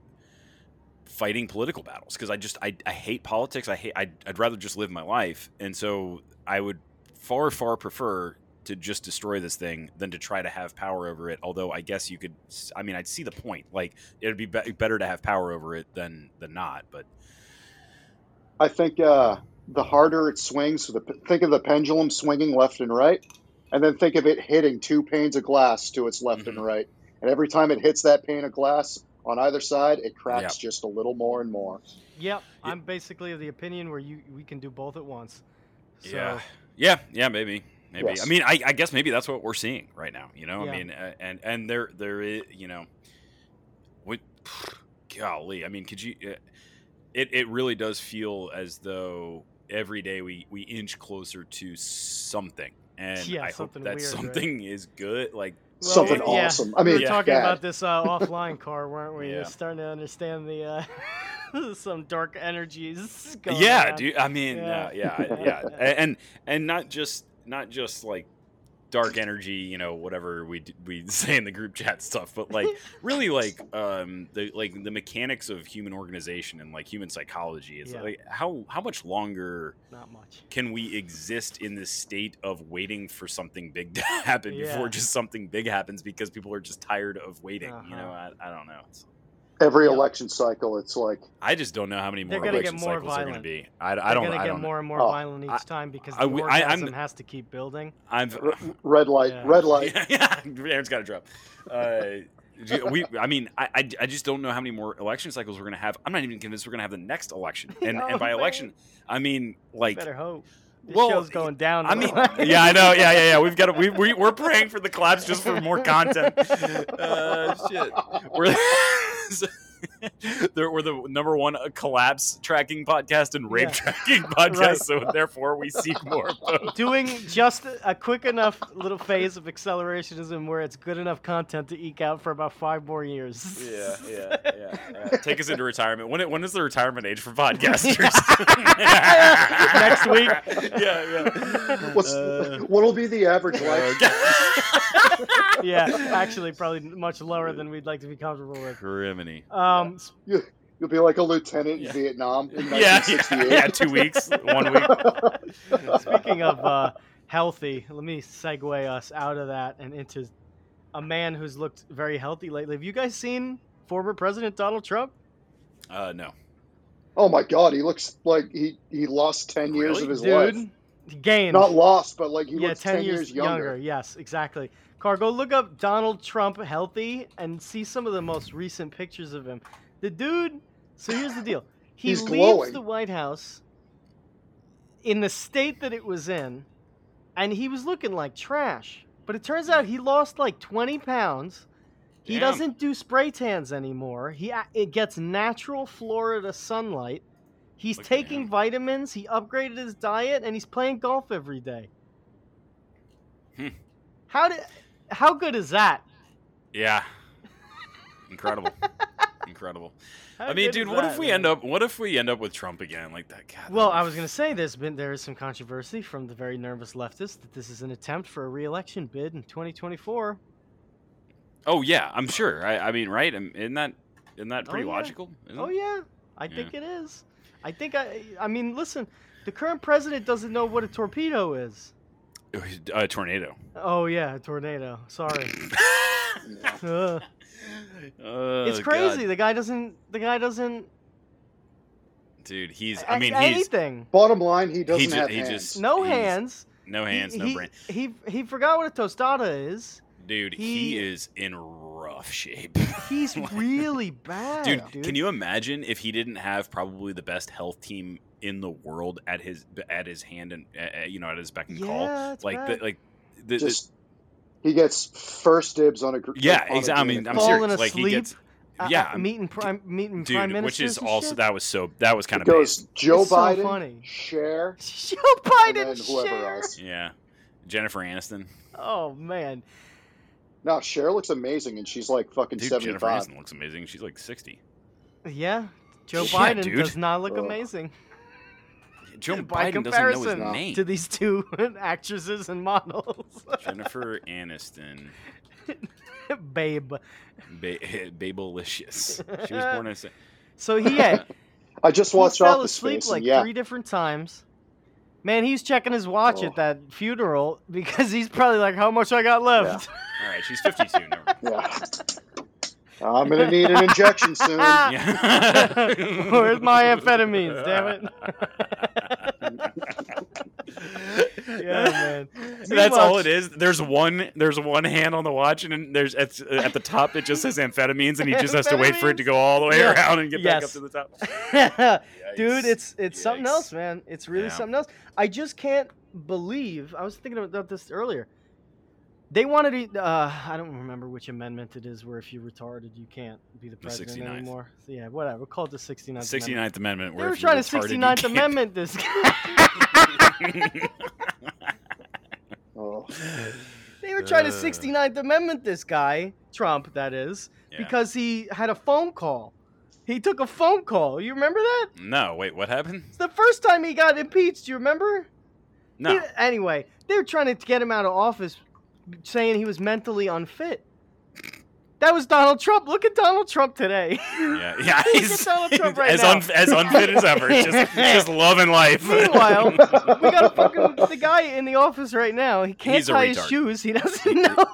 fighting political battles because I just I, I hate politics. I hate I'd, I'd rather just live my life, and so I would far far prefer to just destroy this thing than to try to have power over it. Although I guess you could, I mean, I'd see the point. Like it'd be, be better to have power over it than than not. But
I think uh, the harder it swings, so the, think of the pendulum swinging left and right, and then think of it hitting two panes of glass to its left
Mhm.
and right. And every time it hits that pane of glass on either side, it cracks just a little more and more.
Yep, I'm basically of the opinion where you we can do both at once. So,
yeah, yeah, yeah, maybe. Maybe.
Yes.
I mean, I, I guess maybe that's what we're seeing right now. You know,
Yeah.
I mean, uh, and and there there is, you know, what, golly, I mean, could you? Uh, it it really does feel as though every day we we inch closer to something, and
Yeah,
I hope that
weird, right?
something is good. Like,
Well,
Something
yeah.
awesome. I
we
mean,
were
yeah.
talking
bad.
about this uh, offline car, weren't we?
Yeah.
You're starting to understand the uh, some dark energies. Going
yeah,
around.
dude. I mean,
Yeah.
yeah, yeah, yeah, and and not just not just like dark energy, you know, whatever we we say in the group chat stuff, but like really like um the like the mechanics of human organization and like human psychology is
Yeah.
like how how much longer
Not much.
can we exist in this state of waiting for something big to happen
Yeah.
before just something big happens because people are just tired of waiting, you know?
Uh-huh.
I, I don't know. It's,
Every
Yep.
election cycle, it's like
I just don't know how many more
gonna
election
more
cycles are going to be. I, I
They're
don't.
gonna
I
get
don't
more and more
Oh,
violent each
I-
time because
I-
the
we- I- I'm-
has to keep building.
I'm
r- red light,
Yeah.
red light.
yeah, yeah. Aaron's got to drop. Uh, we, I mean, I, I, I just don't know how many more election cycles we're going to have. I'm not even convinced we're going to have the next election. And,
Oh,
and by
man.
election, I mean like,
Better hope. This
well,
show's going down.
I mean, yeah, I know, yeah, yeah, yeah. We've got, to, we, we, we're praying for the collapse just for more content. Uh, shit, we're. They're, we're the number one uh, collapse tracking podcast and rape
Yeah.
tracking podcast,
Right.
so therefore we seek more of those.
doing just a quick enough little phase of accelerationism where it's good enough content to eke out for about five more years.
Yeah, yeah, yeah, yeah. Take us into retirement. When when is the retirement age for podcasters?
Next week.
Yeah, yeah.
What's
Uh,
what'll be the average life?
yeah, actually, probably much lower than we'd like to be comfortable with.
Criminy.
Um, s-
You, you'll be like a lieutenant
Yeah.
in Vietnam in
Yeah, yeah,
1968.
yeah. Two weeks, one week.
speaking of uh, healthy, let me segue us out of that and into a man who's looked very healthy lately. Have you guys seen former President Donald Trump?
Uh, no.
Oh my God, he looks like he, he lost ten years of his
Dude,
life.
He gained.
Not lost, but like he
yeah,
looks
10, years, younger. Yes, exactly. Car, go look up Donald Trump healthy and see some of the most recent pictures of him. The dude. So here's the deal. He
He's
leaves
glowing.
the White House in the state that it was in, and he was looking like trash. But it turns out he lost like 20 pounds. He
Damn.
doesn't do spray tans anymore. He it gets natural Florida sunlight. He's
Look
taking vitamins. He upgraded his diet, and he's playing golf every day.
Hmm.
How did? How good is that?
Yeah. Incredible. Incredible.
How
I mean, dude, what
that,
if we
man?
end up? What if we end up with Trump again? Like that. God,
Well,
that
I was gonna say there's been there is some controversy from the very nervous leftists that this is an attempt for a re-election bid in 2024.
Oh yeah, I'm sure. I, I mean, right? Isn't that isn't that
Oh,
pretty
yeah.
logical? Isn't
Oh yeah, I think it is. I think I. I mean, listen, the current president doesn't know what a torpedo is.
Oh, a uh, tornado.
Oh yeah, a tornado. Sorry. Ugh.
Oh,
it's
God.
crazy. The guy doesn't. The guy doesn't.
dude. He's. I mean, he's
anything.
Bottom line, he doesn't
ju-
have
he
hands.
just-
No hands.
no hands,
he,
no
he,
brain.
He he forgot what a tostada is.
Dude, he,
he-
is in rough shape.
He's really bad,
dude,
dude.
can you imagine if he didn't have probably the best health team in the world at his at his hand and uh, you know at his beck and call?
Yeah, it's
Like
bad.
the, like the, the-
Just he gets first dibs on a gr-
yeah,
on
exactly. I mean, I'm
card.
Falling
serious. Like he
asleep,
gets yeah,
uh, meeting prime meeting prime
dude,
ministers.
which is
and
also
shit?
that was so that was kind
It
of
goes Joe
It's so
Biden,
funny.
Cher,
Joe
and
Biden.
then whoever
Cher.
else.
yeah. Jennifer Aniston,
Oh man,
No, Cher looks amazing, and she's like fucking
dude. Jennifer. Aniston looks amazing. She's like 60.
yeah. Joe
Yeah,
Biden
dude.
does not look
Ugh.
amazing.
Joe
by
Biden doesn't know his name.
to these two actresses and models.
Jennifer Aniston,
Babe.
ba- Babelicious. She was born in. a-
So he had
I just
he
watched
fell
Office
asleep like
yeah,
three different times. Man, he's checking his watch
Oh.
at that funeral because he's probably like, "How much I got left?"
All right, she's 52. Never
yeah. I'm gonna need an injection soon.
Where's my amphetamines? Damn it! yeah, man.
That's all it is. There's one. There's one hand on the watch, and there's at, at the top it just says amphetamines, and he just has to wait for it to go all the way
Yeah.
around and get back up to the top.
Dude,
Yikes.
it's it's something else, man. It's really
Yeah.
something else. I just can't believe. I was thinking about this earlier. They wanted to. Uh, I don't remember which amendment it is, where if you're retarded, you can't be the president
69th.
anymore. So yeah, whatever. Call it the 69th.
69th Amendment.
Amendment.
Where
They were
if
trying to
retarded, you
69th
can't-
Amendment this guy.
Oh,
they were trying to
Uh.
69th Amendment this guy, Trump, that is,
Yeah.
because he had a phone call. He took a phone call. You remember that?
No, wait, what happened?
It's the first time he got impeached. You remember?
No.
He- anyway, they were trying to get him out of office, saying he was mentally unfit. That was Donald Trump. Look at Donald Trump today.
Yeah, yeah, he's
Donald Trump right
as
now.
un- as unfit as ever. Just just loving life.
Meanwhile, we got a fucking the guy in the office right now. He can't
He's
tie his shoes. He doesn't know.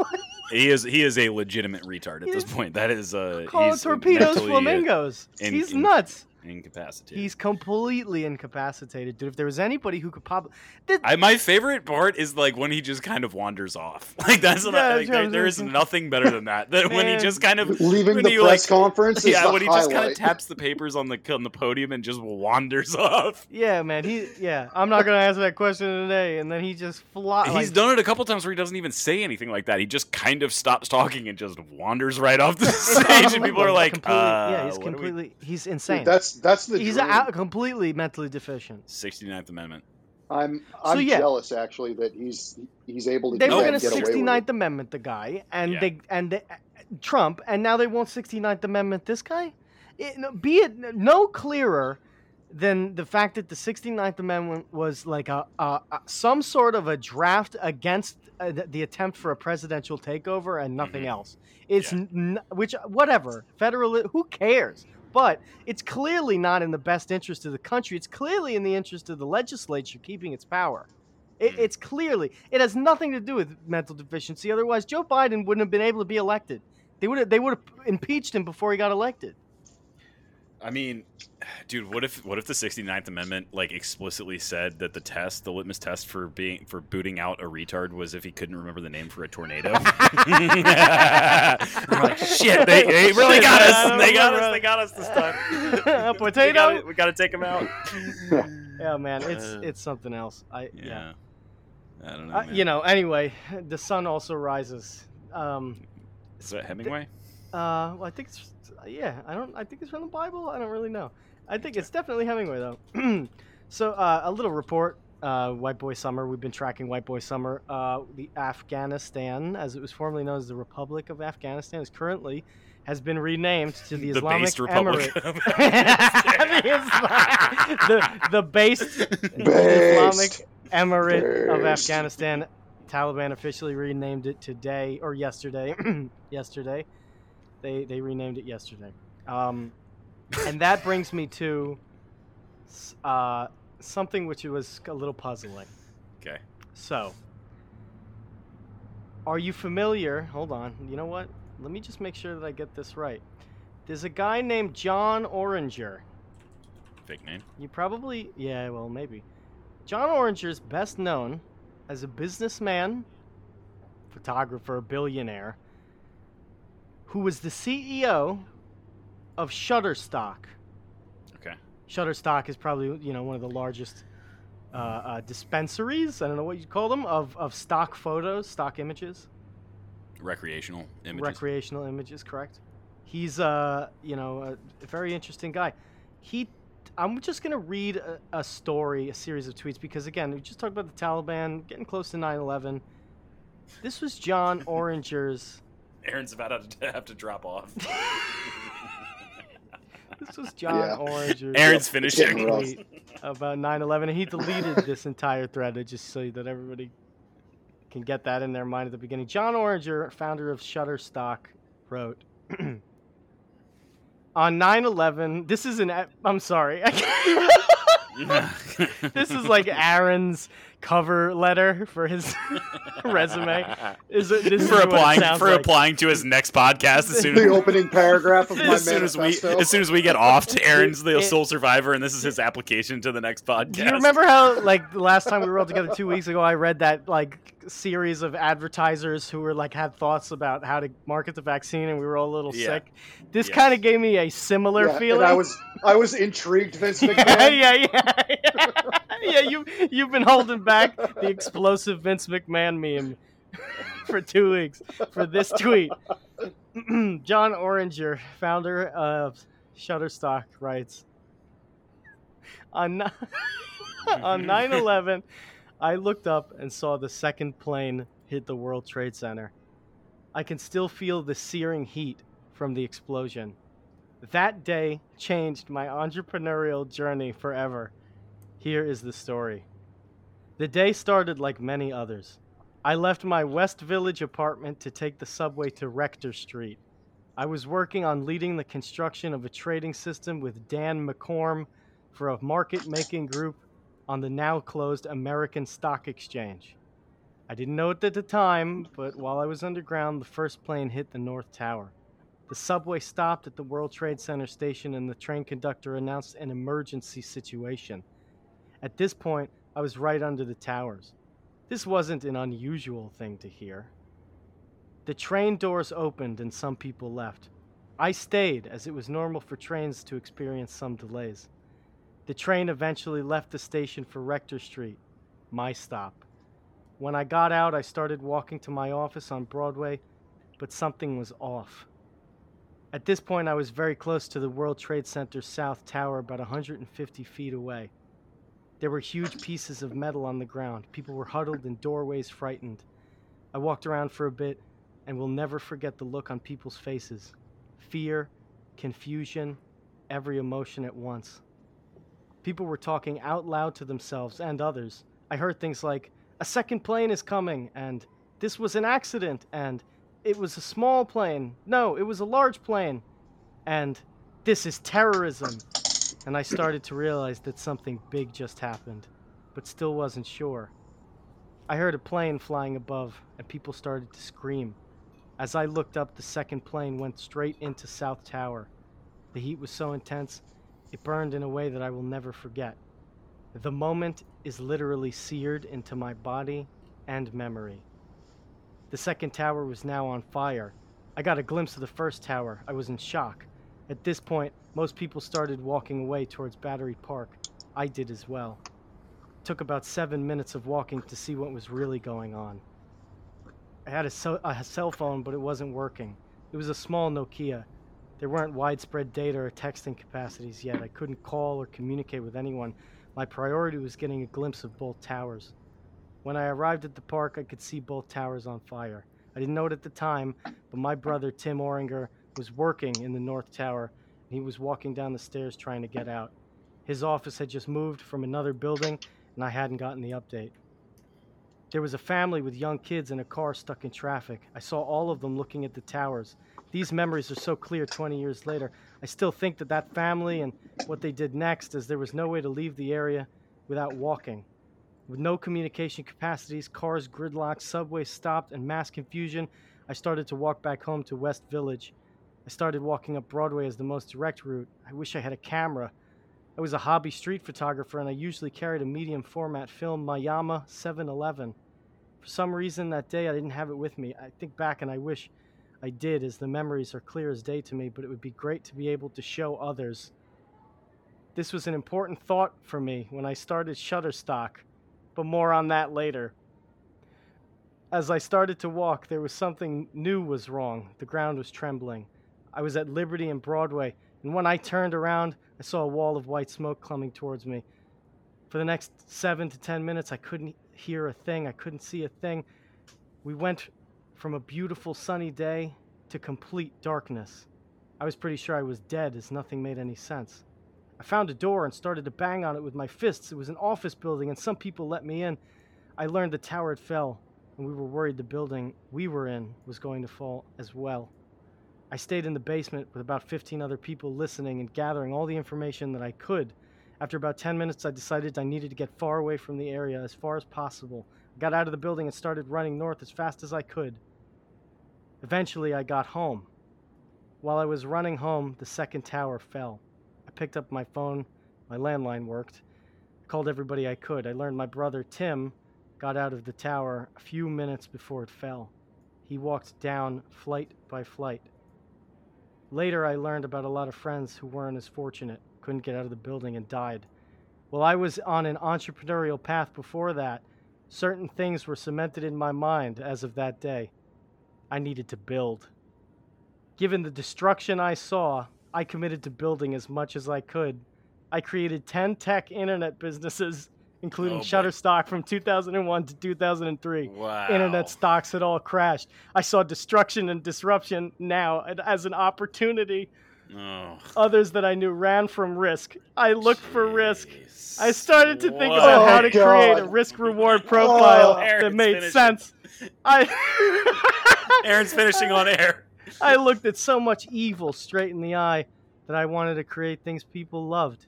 he is he is a legitimate retard at this point. That is uh
Call
he's
torpedoes
uh,
flamingos.
in-
He's
in-
nuts.
Incapacitated.
He's completely incapacitated, dude. If there was anybody who could pop, Th-
I, my favorite part is like when he just kind of wanders off. Like that's what
Yeah,
I, like,
what I
there, there is nothing better than that. That when he just kind of
leaving the
he,
press
like,
conference is
yeah,
the
when he just kind of taps the papers on the on the podium and just wanders off.
yeah, man. He, yeah. I'm not gonna answer that question today, and then he just fly.
He's
like,
done it a couple times where he doesn't even say anything like that. He just kind of stops talking and just wanders right off the stage, and people are like, uh,
yeah, he's
what are we-
completely, he's
Dude,
insane.
that's that's the
he's
dream.
out, completely mentally deficient.
69th Amendment.
I'm I'm
yeah.
jealous actually that he's he's able to
They were gonna
and get away with
69th. Amendment the guy, and
Yeah.
they and they, Trump, and now they won't 69th Amendment this guy. It, no, be it no clearer than the fact that the 69th Amendment was like a, a, a some sort of a draft against uh, the, the attempt for a presidential takeover and nothing
Mhm.
else. It's
Yeah.
n- which whatever federal who cares. But it's clearly not in the best interest of the country. It's clearly in the interest of the legislature keeping its power. It,
Mhm.
it's clearly it has nothing to do with mental deficiency. Otherwise, Joe Biden wouldn't have been able to be elected. They would have they would have impeached him before he got elected.
I mean, dude, what if what if the 69th Amendment like explicitly said that the test, the litmus test for being for booting out a retard was if he couldn't remember the name for a tornado? We're like, shit, they, they really got us. They got us. They got us this time.
A
We
potato?
gotta, we gotta take him out.
Yeah, man, it's
Uh,
it's something else. I yeah.
Yeah. I don't know.
Uh, you know. Anyway, the sun also rises. Um,
is that Hemingway?
Uh, well, I think it's yeah. I don't. I think it's from the Bible. I don't really know. I think it's definitely Hemingway though. so uh, a little report. Uh, White Boy Summer. We've been tracking White Boy Summer. Uh, the Afghanistan, as it was formerly known as the Republic of Afghanistan, is currently has been renamed to the Islamic
based Republic
Emirate.
of
the, the, the based Islamic Emirate of Afghanistan. Taliban officially renamed it today or yesterday. yesterday, they they renamed it yesterday. Um, and that brings me to uh, something which was a little puzzling.
Okay.
So, are you familiar? Hold on. You know what? Let me just make sure that I get this right. There's a guy named John Oringer.
Fake name.
You probably, yeah, well, maybe. John Oringer is best known as a businessman, photographer, billionaire, who was the CEO of Shutterstock.
Okay.
Shutterstock is probably, you know, one of the largest uh, uh, dispensaries, I don't know what you call them, of, of stock photos, stock images,
Recreational images.
recreational images, correct? He's, uh, you know, a, very interesting guy. He, I'm just gonna read a, a story, a series of tweets, because again, we just talked about the Taliban getting close to 9/11. This was John Oringer's.
Aaron's about to have to drop off.
This was John
Yeah.
Oringer's.
Aaron's finishing.
about 9/11, and he deleted this entire thread just so that everybody can get that in their mind at the beginning. John Oringer, founder of Shutterstock, wrote. On 9/11, this is an. I'm sorry. this is like Aaron's cover letter for his resume. Is it, this
for
what it
applying
sounds
for
like.
applying to his next podcast as soon
The
as,
opening paragraph of my
as soon as we as soon as we get off to Aaron's the
It-
sole survivor and this is his application to the next podcast.
Do you remember how, like, the last time we were all together two weeks ago, I read that like series of advertisers who were like had thoughts about how to market the vaccine, and we were all a little
Yeah.
sick. This
Yes.
kind of gave me a similar
yeah,
feeling.
And I was I was intrigued, Vince McMahon.
yeah, yeah, yeah. You you've been holding back the explosive Vince McMahon meme for two weeks for this tweet. John Oringer, founder of Shutterstock, writes on on 9/11, I looked up and saw the second plane hit the World Trade Center. I can still feel the searing heat from the explosion. That day changed my entrepreneurial journey forever. Here is the story. The day started like many others. I left my West Village apartment to take the subway to Rector Street. I was working on leading the construction of a trading system with Dan McCorm for a market making group on the now closed American Stock Exchange. I didn't know it at the time, but while I was underground, the first plane hit the North Tower. The subway stopped at the World Trade Center station and the train conductor announced an emergency situation. At this point, I was right under the towers. This wasn't an unusual thing to hear. The train doors opened and some people left. I stayed, as it was normal for trains to experience some delays. The train eventually left the station for Rector Street, my stop. When I got out, I started walking to my office on Broadway, but something was off. At this point, I was very close to the World Trade Center South Tower, about 150 feet away. There were huge pieces of metal on the ground. People were huddled in doorways, frightened. I walked around for a bit and will never forget the look on people's faces fear, confusion, every emotion at once. People were talking out loud to themselves and others. I heard things like, A second plane is coming, and this was an accident, and it was a small plane. No, it was a large plane. And this is terrorism. And I started to realize that something big just happened, but still wasn't sure. I heard a plane flying above, and people started to scream. As I looked up, the second plane went straight into South Tower. The heat was so intense, it burned in a way that I will never forget. The moment is literally seared into my body and memory. The second tower was now on fire. I got a glimpse of the first tower. I was in shock. At this point, most people started walking away towards Battery Park. I did as well. It took about seven minutes of walking to see what was really going on. I had a, so- a cell phone, but it wasn't working. It was a small Nokia. There weren't widespread data or texting capacities yet. I couldn't call or communicate with anyone. My priority was getting a glimpse of both towers. When I arrived at the park, I could see both towers on fire. I didn't know it at the time, but my brother Tim Oringer was working in the North Tower, and he was walking down the stairs trying to get out. His office had just moved from another building, and I hadn't gotten the update. There was a family with young kids in a car stuck in traffic. I saw all of them looking at the towers. These memories are so clear 20 years later. I still think that that family and what they did next, as there was no way to leave the area without walking. With no communication capacities, cars gridlocked, subways stopped, and mass confusion, I started to walk back home to West Village. I started walking up Broadway as the most direct route. I wish I had a camera. I was a hobby street photographer and I usually carried a medium format film, Mamiya 711. For some reason that day I didn't have it with me. I think back and I wish I did, as the memories are clear as day to me, but it would be great to be able to show others. This was an important thought for me when I started Shutterstock, but more on that later. As I started to walk, there was something new was wrong. The ground was trembling. I was at Liberty and Broadway, and when I turned around, I saw a wall of white smoke coming towards me. For the next seven to ten minutes, I couldn't hear a thing, I couldn't see a thing. We went from a beautiful sunny day to complete darkness. I was pretty sure I was dead as nothing made any sense. I found a door and started to bang on it with my fists. It was an office building, and some people let me in. I learned the tower had fell, and we were worried the building we were in was going to fall as well. I stayed in the basement with about 15 other people listening and gathering all the information that I could. After about 10 minutes, I decided I needed to get far away from the area as far as possible. I got out of the building and started running north as fast as I could. Eventually, I got home. While I was running home, the second tower fell. I picked up my phone, my landline worked. I called everybody I could. I learned my brother, Tim, got out of the tower a few minutes before it fell. He walked down flight by flight. Later, I learned about a lot of friends who weren't as fortunate, couldn't get out of the building, and died. While I was on an entrepreneurial path before that, certain things were cemented in my mind as of that day. I needed to build. Given the destruction I saw, I committed to building as much as I could. I created 10 tech internet businesses, including
Oh.
Shutterstock from 2001 to 2003
Wow.
internet stocks had all crashed. I saw destruction and disruption now as an opportunity.
Oh,
Others that I knew ran from risk. I looked for risk. I started to think
What?
about how
Oh,
to create a risk reward profile
Oh.
that
Aaron's
made
finishing.
sense. I
Aaron's finishing on air.
I looked at so much evil straight in the eye that I wanted to create things people loved.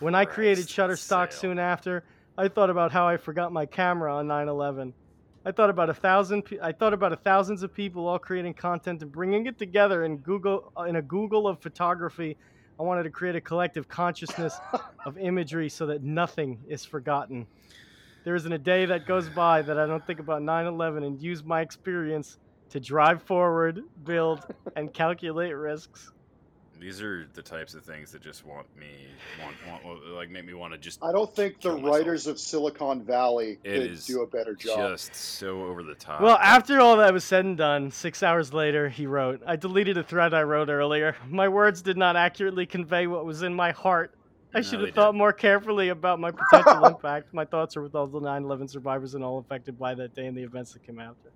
When I created Shutterstock
Sale.
soon after, I thought about how I forgot my camera on 9/11. I thought about a thousand. pe- I thought about a thousands of people all creating content and bringing it together in Google uh, in a Google of photography. I wanted to create a collective consciousness of imagery so that nothing is forgotten. There isn't a day that goes by that I don't think about 9/11 and use my experience to drive forward, build, and calculate risks.
These are the types of things that just want me want, want like make me want to just
I don't think the
myself.
writers of Silicon Valley
It
could
is
do a better job.
just so over the top.
Well, after all that was said and done, six hours later, he wrote, I deleted a thread I wrote earlier. My words did not accurately convey what was in my heart. I
No,
should
they
have thought
didn't.
more carefully about my potential impact. My thoughts are with all the 9 11 survivors and all affected by that day and the events that came after.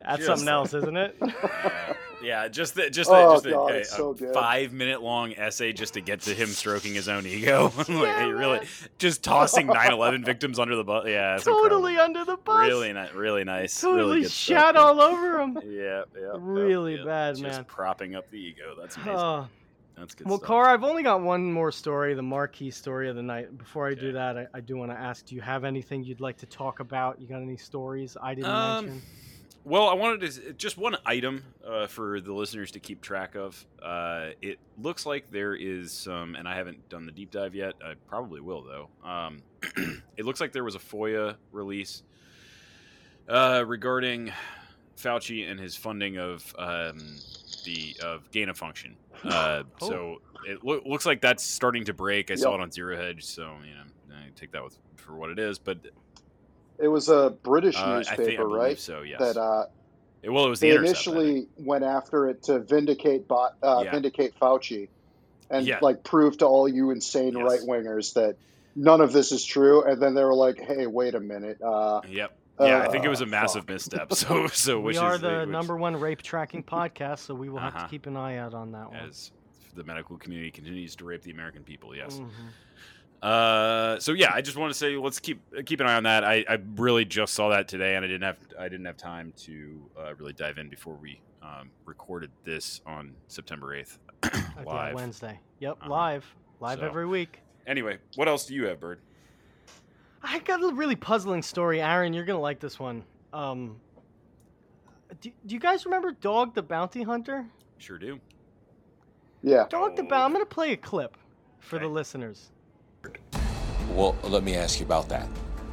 Ugh.
That's
Just
something
like-
else, isn't it?
yeah, just the, just the,
Oh,
just the,
God,
a,
it's so
a five minute long essay just to get to him stroking his own ego. Like,
Yeah,
hey, really, just tossing 9/11 victims under the bus. Yeah,
totally
incredible.
under the bus.
Really, ni- really nice.
Totally
really good
shat
stuff.
all over him.
Yeah, yeah.
Really
yeah,
bad,
just
man.
Just propping up the ego. That's amazing.
Oh.
That's good
Well,
stuff.
Cora, I've only got one more story, the marquee story of the night. Before I do that, I, I do want to ask: Do you have anything you'd like to talk about? You got any stories I didn't
Um,
mention?
Well, I wanted to just one item uh, for the listeners to keep track of. Uh, it looks like there is some, and I haven't done the deep dive yet. I probably will though. Um, it looks like there was a FOIA release uh, regarding Fauci and his funding of um, the of gain of function. Uh,
Oh.
So it loo- looks like that's starting to break. I saw it on Zero Hedge, so you know I take that with for what it is. But
It was a British
uh, I
newspaper,
think I
right?
so. Yes.
That uh,
It- well, it was the
they
Intercept, I think.
initially went after it to vindicate Bo- uh,
Yeah.
vindicate Fauci, and
Yeah.
like prove to all you insane
Yes.
right wingers that none of this is true. And then they were like, "Hey, wait a minute." Uh,
Yep. Yeah, I think it
Uh,
was a massive
fuck.
misstep. So, so which
we are
is
the
which-
number one rape tracking podcast, so we will have
Uh-huh.
to keep an eye out on that one.
as the medical community continues to rape the American people. Yes.
Mhm.
Uh, so yeah, I just want to say let's keep keep an eye on that. I, I really just saw that today, and I didn't have I didn't have time to uh, really dive in before we um, recorded this on September eighth
Uh,
live.
Wednesday. Yep,
Uh-huh.
live, live
So-
every week.
Anyway, what else do you have, Bird?
I got a really puzzling story, Aaron. You're gonna like this one. Um, do, do you guys remember Dog the Bounty Hunter?
Sure do.
yeah,
Dog the
Oh.
Bounty. I'm gonna play a clip for the listeners.
Well, let me ask you about that.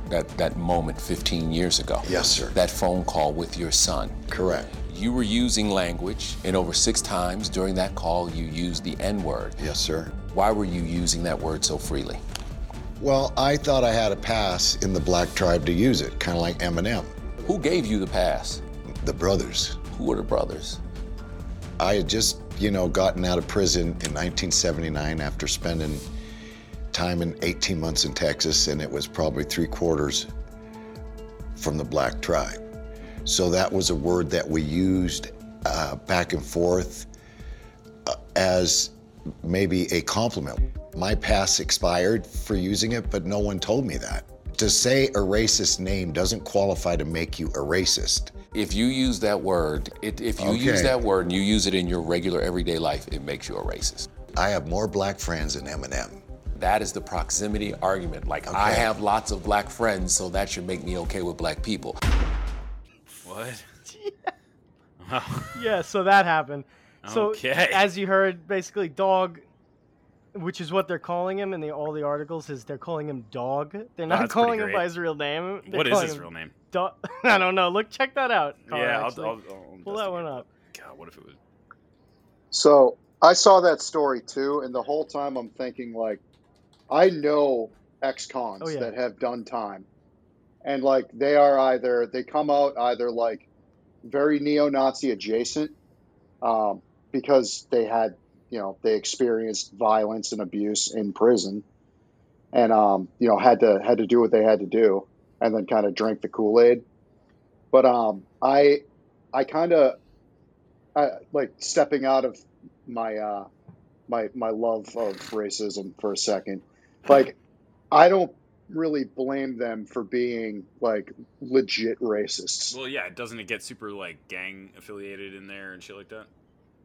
That that moment 15 years ago.
Yes, sir.
That phone call with your son.
Correct.
You were using language, and over six times during that call, you used the N word.
Yes, sir.
Why were you using that word so freely?
Well, I thought I had a pass in the black tribe to use it, kind of like Eminem.
Who gave you the pass?
The brothers.
Who were the brothers?
I had just, you know, gotten out of prison in 1979 after spending time in 18 months in Texas, and it was probably three quarters from the black tribe. So that was a word that we used uh, back and forth uh, as maybe a compliment. My pass expired for using it, but no one told me that. To say a racist name doesn't qualify to make you a racist.
If you use that word, it, if you use that word and you use it in your regular everyday life, it makes you a racist.
I have more black friends than Eminem.
That is the proximity argument. Like, I have lots of black friends, so that should make me okay with black people.
What?
yeah, so that happened. So
Okay.
as you heard, basically dog, which is what they're calling him in the all the articles, is they're calling him dog. They're not
That's
calling him by his real name. They're
What is
calling
his real name?
Do- I don't know. Look, check that out. Connor,
yeah, I'll. I'll, I'll
pull that one up.
God, what if it was?
So I saw that story too, and the whole time I'm thinking like, I know ex-cons
Oh, yeah.
that have done time, and like they are either they come out either like very neo-Nazi adjacent, um, because they had you know they experienced violence and abuse in prison, and um, you know had to had to do what they had to do, and then kind of drank the Kool-Aid. But um, I I kind of I, like stepping out of my uh, my my love of racism for a second. Like, I don't really blame them for being like legit racists.
Well, yeah, doesn't it get super like gang affiliated in there and shit like that?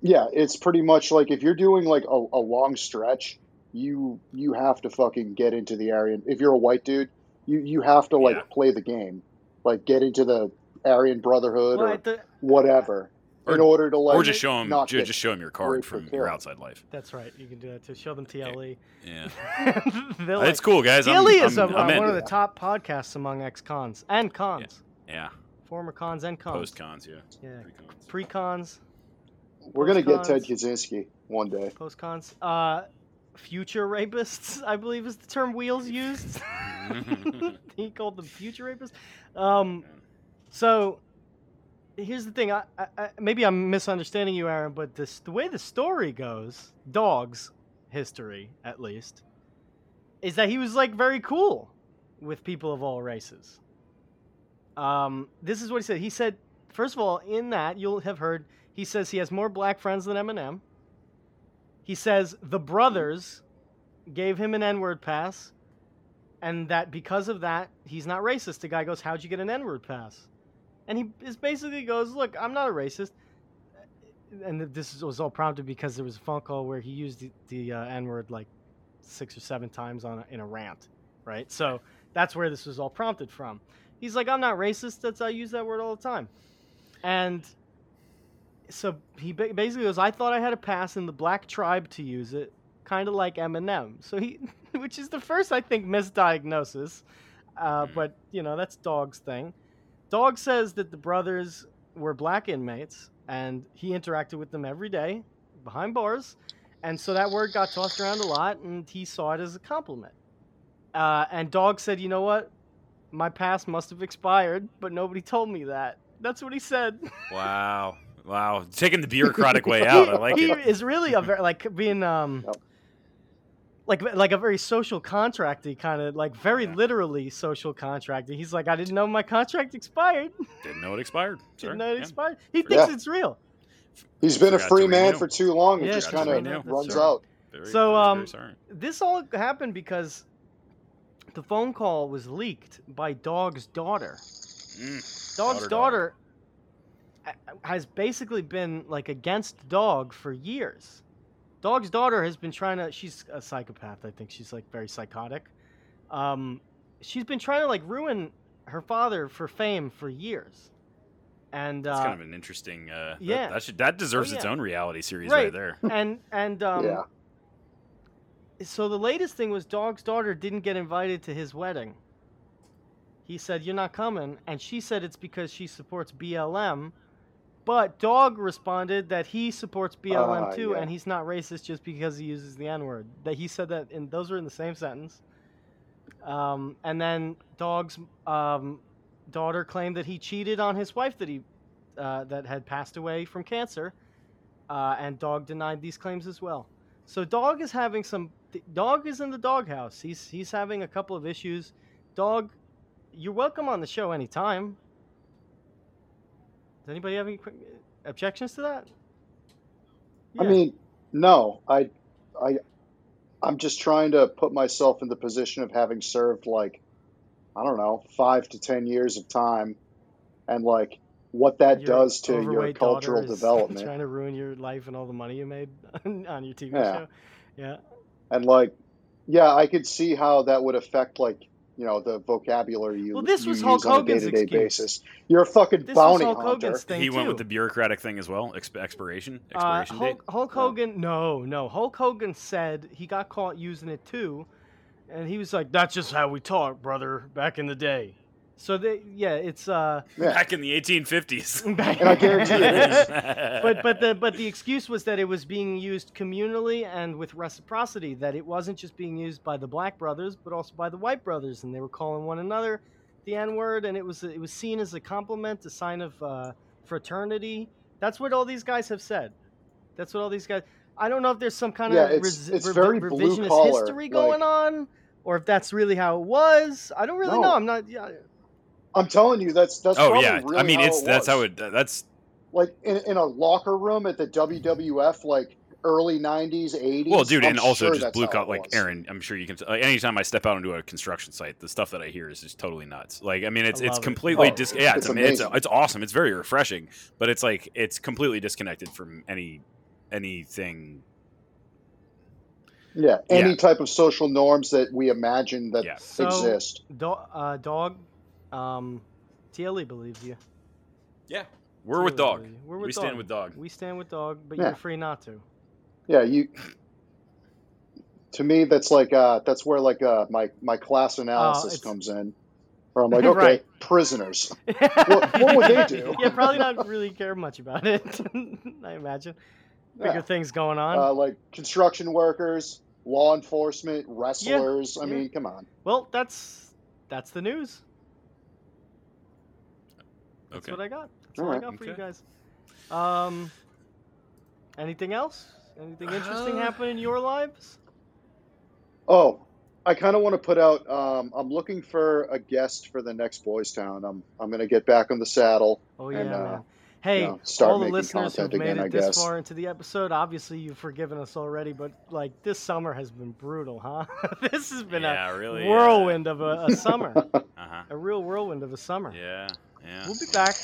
Yeah, it's pretty much like if you're doing like a, a long stretch, you you have to fucking get into the Aryan. If you're a white dude, you you have to like
Yeah.
play the game, like get into the Aryan Brotherhood
Well,
or
the-
whatever, in
Or-
order to like
or just show them
not
ju-
get
just show him your card from your outside life.
that's right. You can do that to show them TLE.
Yeah,
They're like,
it's cool, guys. I'm,
TLE is
I'm,
a,
I'm
uh, one of the top podcasts among ex cons and cons,
yeah,
former cons and cons.
post cons, yeah,
Yeah.
pre-cons.
Pre cons,
We're gonna get Ted Kaczynski one day.
post cons. Uh, future rapists, I believe, is the term Wheels used. he called them future rapists. Um, so here's the thing. I, I, maybe I'm misunderstanding you, Aaron, but this the way the story goes, dogs history at least, is that he was like very cool with people of all races. Um, this is what he said. He said, first of all, in that you'll have heard, he says he has more black friends than Eminem. He says the brothers gave him an N-word pass, and that because of that, he's not racist. The guy goes, "How'd you get an N-word pass?" And he is basically goes, "Look, I'm not a racist." And this was all prompted because there was a phone call where he used the, the uh, N-word like six or seven times on a, in a rant, right? So that's where this was all prompted from. He's like, "I'm not racist. That's I use that word all the time," and so he ba- basically goes, "I thought I had a pass in the black tribe to use it, kind of like Eminem." So he, which is the first I think misdiagnosis, uh, but you know that's Dog's thing. Dog says that the brothers were black inmates, and he interacted with them every day behind bars, and so that word got tossed around a lot, and he saw it as a compliment. Uh, and Dog said, "You know what? My pass must have expired, but nobody told me that." That's what he said.
Wow, wow, taking the bureaucratic way out. I like
he is really a very like being um
Yep.
Like like a very social contracty kind of like very
Yeah.
literally social contracty. He's like, I didn't know my contract expired.
Didn't know it expired. Sorry.
Didn't know it
Yeah.
expired. He thinks
Yeah.
it's real.
He's been a free man
renew.
for too long. It
Yeah,
just kind of runs
That's
out.
Very,
So, um. This all happened because the phone call was leaked by Dog's daughter.
Mm.
Dog's
Daughter, dog.
daughter has basically been like against Dog for years. Dog's daughter has been trying to. She's a psychopath. I think she's like very psychotic. Um, she's been trying to like ruin her father for fame for years. And
That's
uh,
kind of an interesting. Uh, that-
yeah.
that, should that deserves
Oh,
its own reality series right,
Right.
there.
and and um,
Yeah.
so the latest thing was Dog's daughter didn't get invited to his wedding. He said, "You're not coming," and she said it's because she supports BLM. But Dog responded that he supports BLM
Ah,
too,
yeah.
and he's not racist just because he uses the N word. That he said that, and those were in the same sentence. Um, and then Dog's um, daughter claimed that he cheated on his wife that he uh, that had passed away from cancer, uh, and Dog denied these claims as well. So Dog is having some. Dog is in the doghouse. He's he's having a couple of issues. Dog, you're welcome on the show anytime. Does anybody have any objections to that?
I mean, no, I I, I'm just trying to put myself in the position of having served like, I don't know, five to ten years of time, and like what that
Your
does to your cultural development.
Trying to ruin your life and all the money you made on your TV
Yeah.
show. Yeah.
and like yeah i could see how that would affect like you know the vocabulary you,
Well, this
you
was
use
Hulk
on a day-to-day
excuse.
basis you're a fucking
This was
bounty
Hulk
hunter
Hogan's thing
he went with the bureaucratic thing as well. Exp- expiration,
Uh,
expiration date.
Hulk, Hulk Hogan, no, no. Hulk Hogan said he got caught using it too, and he was like, "That's just how we talk, brother, back in the day." So they, yeah, it's uh,
yeah
Back in the 1850s.
back-
And I guarantee it is.
but but the but the excuse was that it was being used communally and with reciprocity. That it wasn't just being used by the black brothers, but also by the white brothers, and they were calling one another the N word, and it was it was seen as a compliment, a sign of uh, fraternity. That's what all these guys have said. That's what all these guys. I don't know if there's some kind
Yeah,
of
it's-
res-
it's
revi-
very
revisionist
collar,
history
like-
going on, or if that's really how it was. I don't really
No.
know. I'm not. Yeah,
i'm telling you that's that's
oh
probably
yeah,
really
I mean it's
it
that's how it. That's
like in, in a locker room at the wwf like early 90s 80s
well, dude,
I'm
and also
sure
just blue
how
collar. Like
was.
Aaron, I'm sure you can. Like, anytime I step out into a construction site, the stuff that I hear is just totally nuts. Like, I mean, it's
I
it's
love it.
completely
Oh,
dis- yeah, it's,
it's
I mean, it's
amazing.
it's awesome. It's very refreshing, but it's like it's completely disconnected from any anything.
yeah any
Yeah.
type of social norms that we imagine that
Yeah.
So-
exist
Do- uh, dog. Um, TLE believes you.
Yeah, we're with dog.
We're with
we
dog.
stand with dog.
We stand with dog, but
Yeah.
you're free not to.
Yeah, you. To me, that's like uh, that's where like uh, my my class analysis
Oh, it's-
comes in, where I'm like, okay,
Right.
prisoners. what would they do?
yeah, probably not really care much about it. I imagine bigger
Yeah.
things going on.
Uh, like construction workers, law enforcement, wrestlers. I
yeah.
mean, come on.
well, that's that's the news. That's
Okay.
what I got. That's
All
all I got for you guys. Um, anything else? Anything interesting
Uh,
happen in your lives?
Oh, I kind of want to put out. Um, I'm looking for a guest for the next Boys Town. I'm I'm gonna get back on the saddle.
Oh yeah,
and, uh,
man. Hey,
know, start
all the listeners who've
content
made
again,
it
I
this
guess.
far into the episode, obviously you've forgiven us already, but like this summer has been brutal, huh? this has been
yeah,
a
really.
whirlwind of a, a summer,
Uh huh.
a real whirlwind of a summer.
Yeah. Yeah.
We'll be back.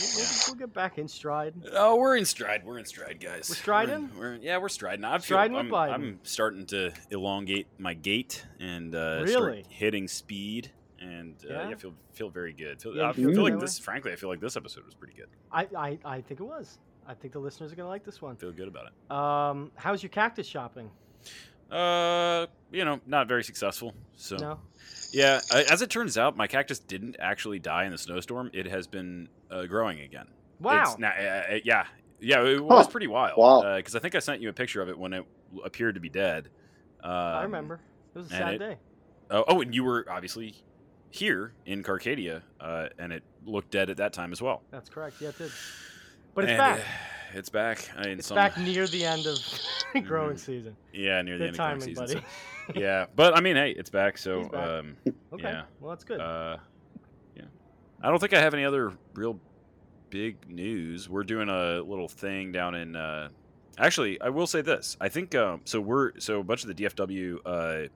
We'll, we'll, we'll get back in stride.
Oh, we're in stride. We're in stride, guys.
We're striding?
We're, we're- yeah, we're striding. I feel,
Striding with
I'm, I'm starting to elongate my gait and uh,
Really?
start hitting speed, and uh,
Yeah?
yeah, feel feel very good. Feel,
Yeah,
I
feel
feel, like
way?
this. Frankly, I feel like this episode was pretty good.
I, I, I think it was. I think the listeners are gonna like this one.
Feel good about it.
Um, how's your cactus shopping?
Uh, you know, not very successful. So
No.
yeah, as it turns out, my cactus didn't actually die in the snowstorm. It has been uh, growing again.
Wow.
It's not, uh, yeah, yeah, it was
Huh.
pretty wild.
Wow.
Because I think I sent you a picture of it when it appeared to be dead. Um,
I remember. It was a sad
it-
day.
Oh, oh, and you were obviously here in Carcadia, uh, and it looked dead at that time as well.
That's correct. Yeah, it did. But it's
And,
back.
It's back. I mean,
It's
some,
back near the end of growing
Mhm.
season.
Yeah, near the end of growing season.
buddy.
so- yeah, but I mean, hey, it's back. So,
back.
um,
Okay.
yeah.
Well, that's good.
Uh, yeah. I don't think I have any other real big news. We're doing a little thing down in. Uh, actually, I will say this. I think um, so. We're so a bunch of the DFW uh,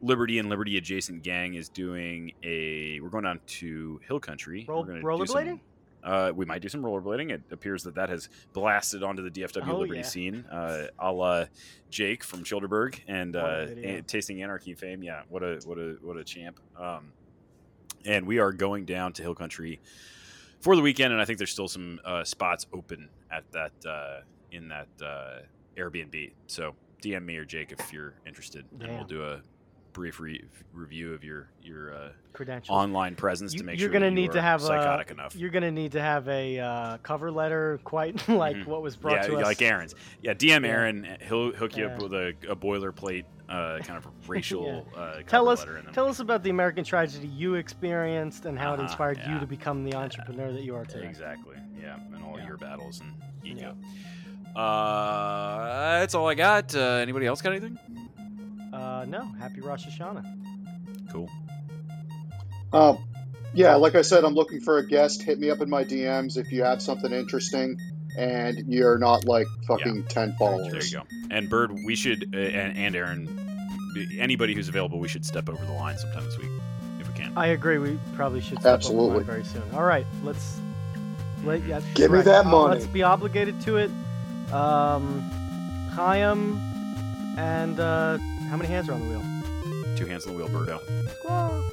Liberty and Liberty adjacent gang is doing a. We're going down to Hill Country.
Roll-
we're gonna do some-
rollerblading?
Uh, we might do some rollerblading. It appears that that has blasted onto the DFW
Oh,
Liberty
yeah.
scene, uh, a la Jake from Childerberg and uh, Tasting Anarchy fame. Yeah, what a what a what a champ. Um, and we are going down to Hill Country for the weekend, and I think there's still some uh, spots open at that uh, in that uh, Airbnb. So DM me or Jake if you're interested, and we'll do a brief re- review of your your uh,
Credentials.
online presence
You-
to make
you're
sure
gonna
that you
need to have
psychotic
a,
enough.
You're gonna need to have a uh, cover letter, quite like
Mhm.
what was brought
yeah,
to us.
like Aaron's. Yeah, DM Aaron. He'll hook you up with a, a boilerplate uh, kind of racial uh, cover
Tell us, tell us about the American tragedy you experienced and how it
Uh-huh,
inspired you to become the entrepreneur that you are today.
exactly. Yeah, and all
Yeah.
your battles and ego. Uh, that's all I got. Uh, anybody else got anything?
Uh, no, happy Rosh Hashanah.
Cool.
Um, yeah, like I said, I'm looking for a guest. Hit me up in my DMs if you have something interesting. and you're not like fucking ten followers.
There you go. And Bird, we should, uh, and, and Aaron, anybody who's available, we should step over the line sometime this week if we can.
I agree. We probably should step over the line
Absolutely.
very soon. All right, let's. Let, yeah,
Give me
correct.
that
Uh,
money.
Let's be obligated to it. Um, Chaim and uh, how many hands are on the wheel?
Two hands on the wheel, Birdo.
Squawk.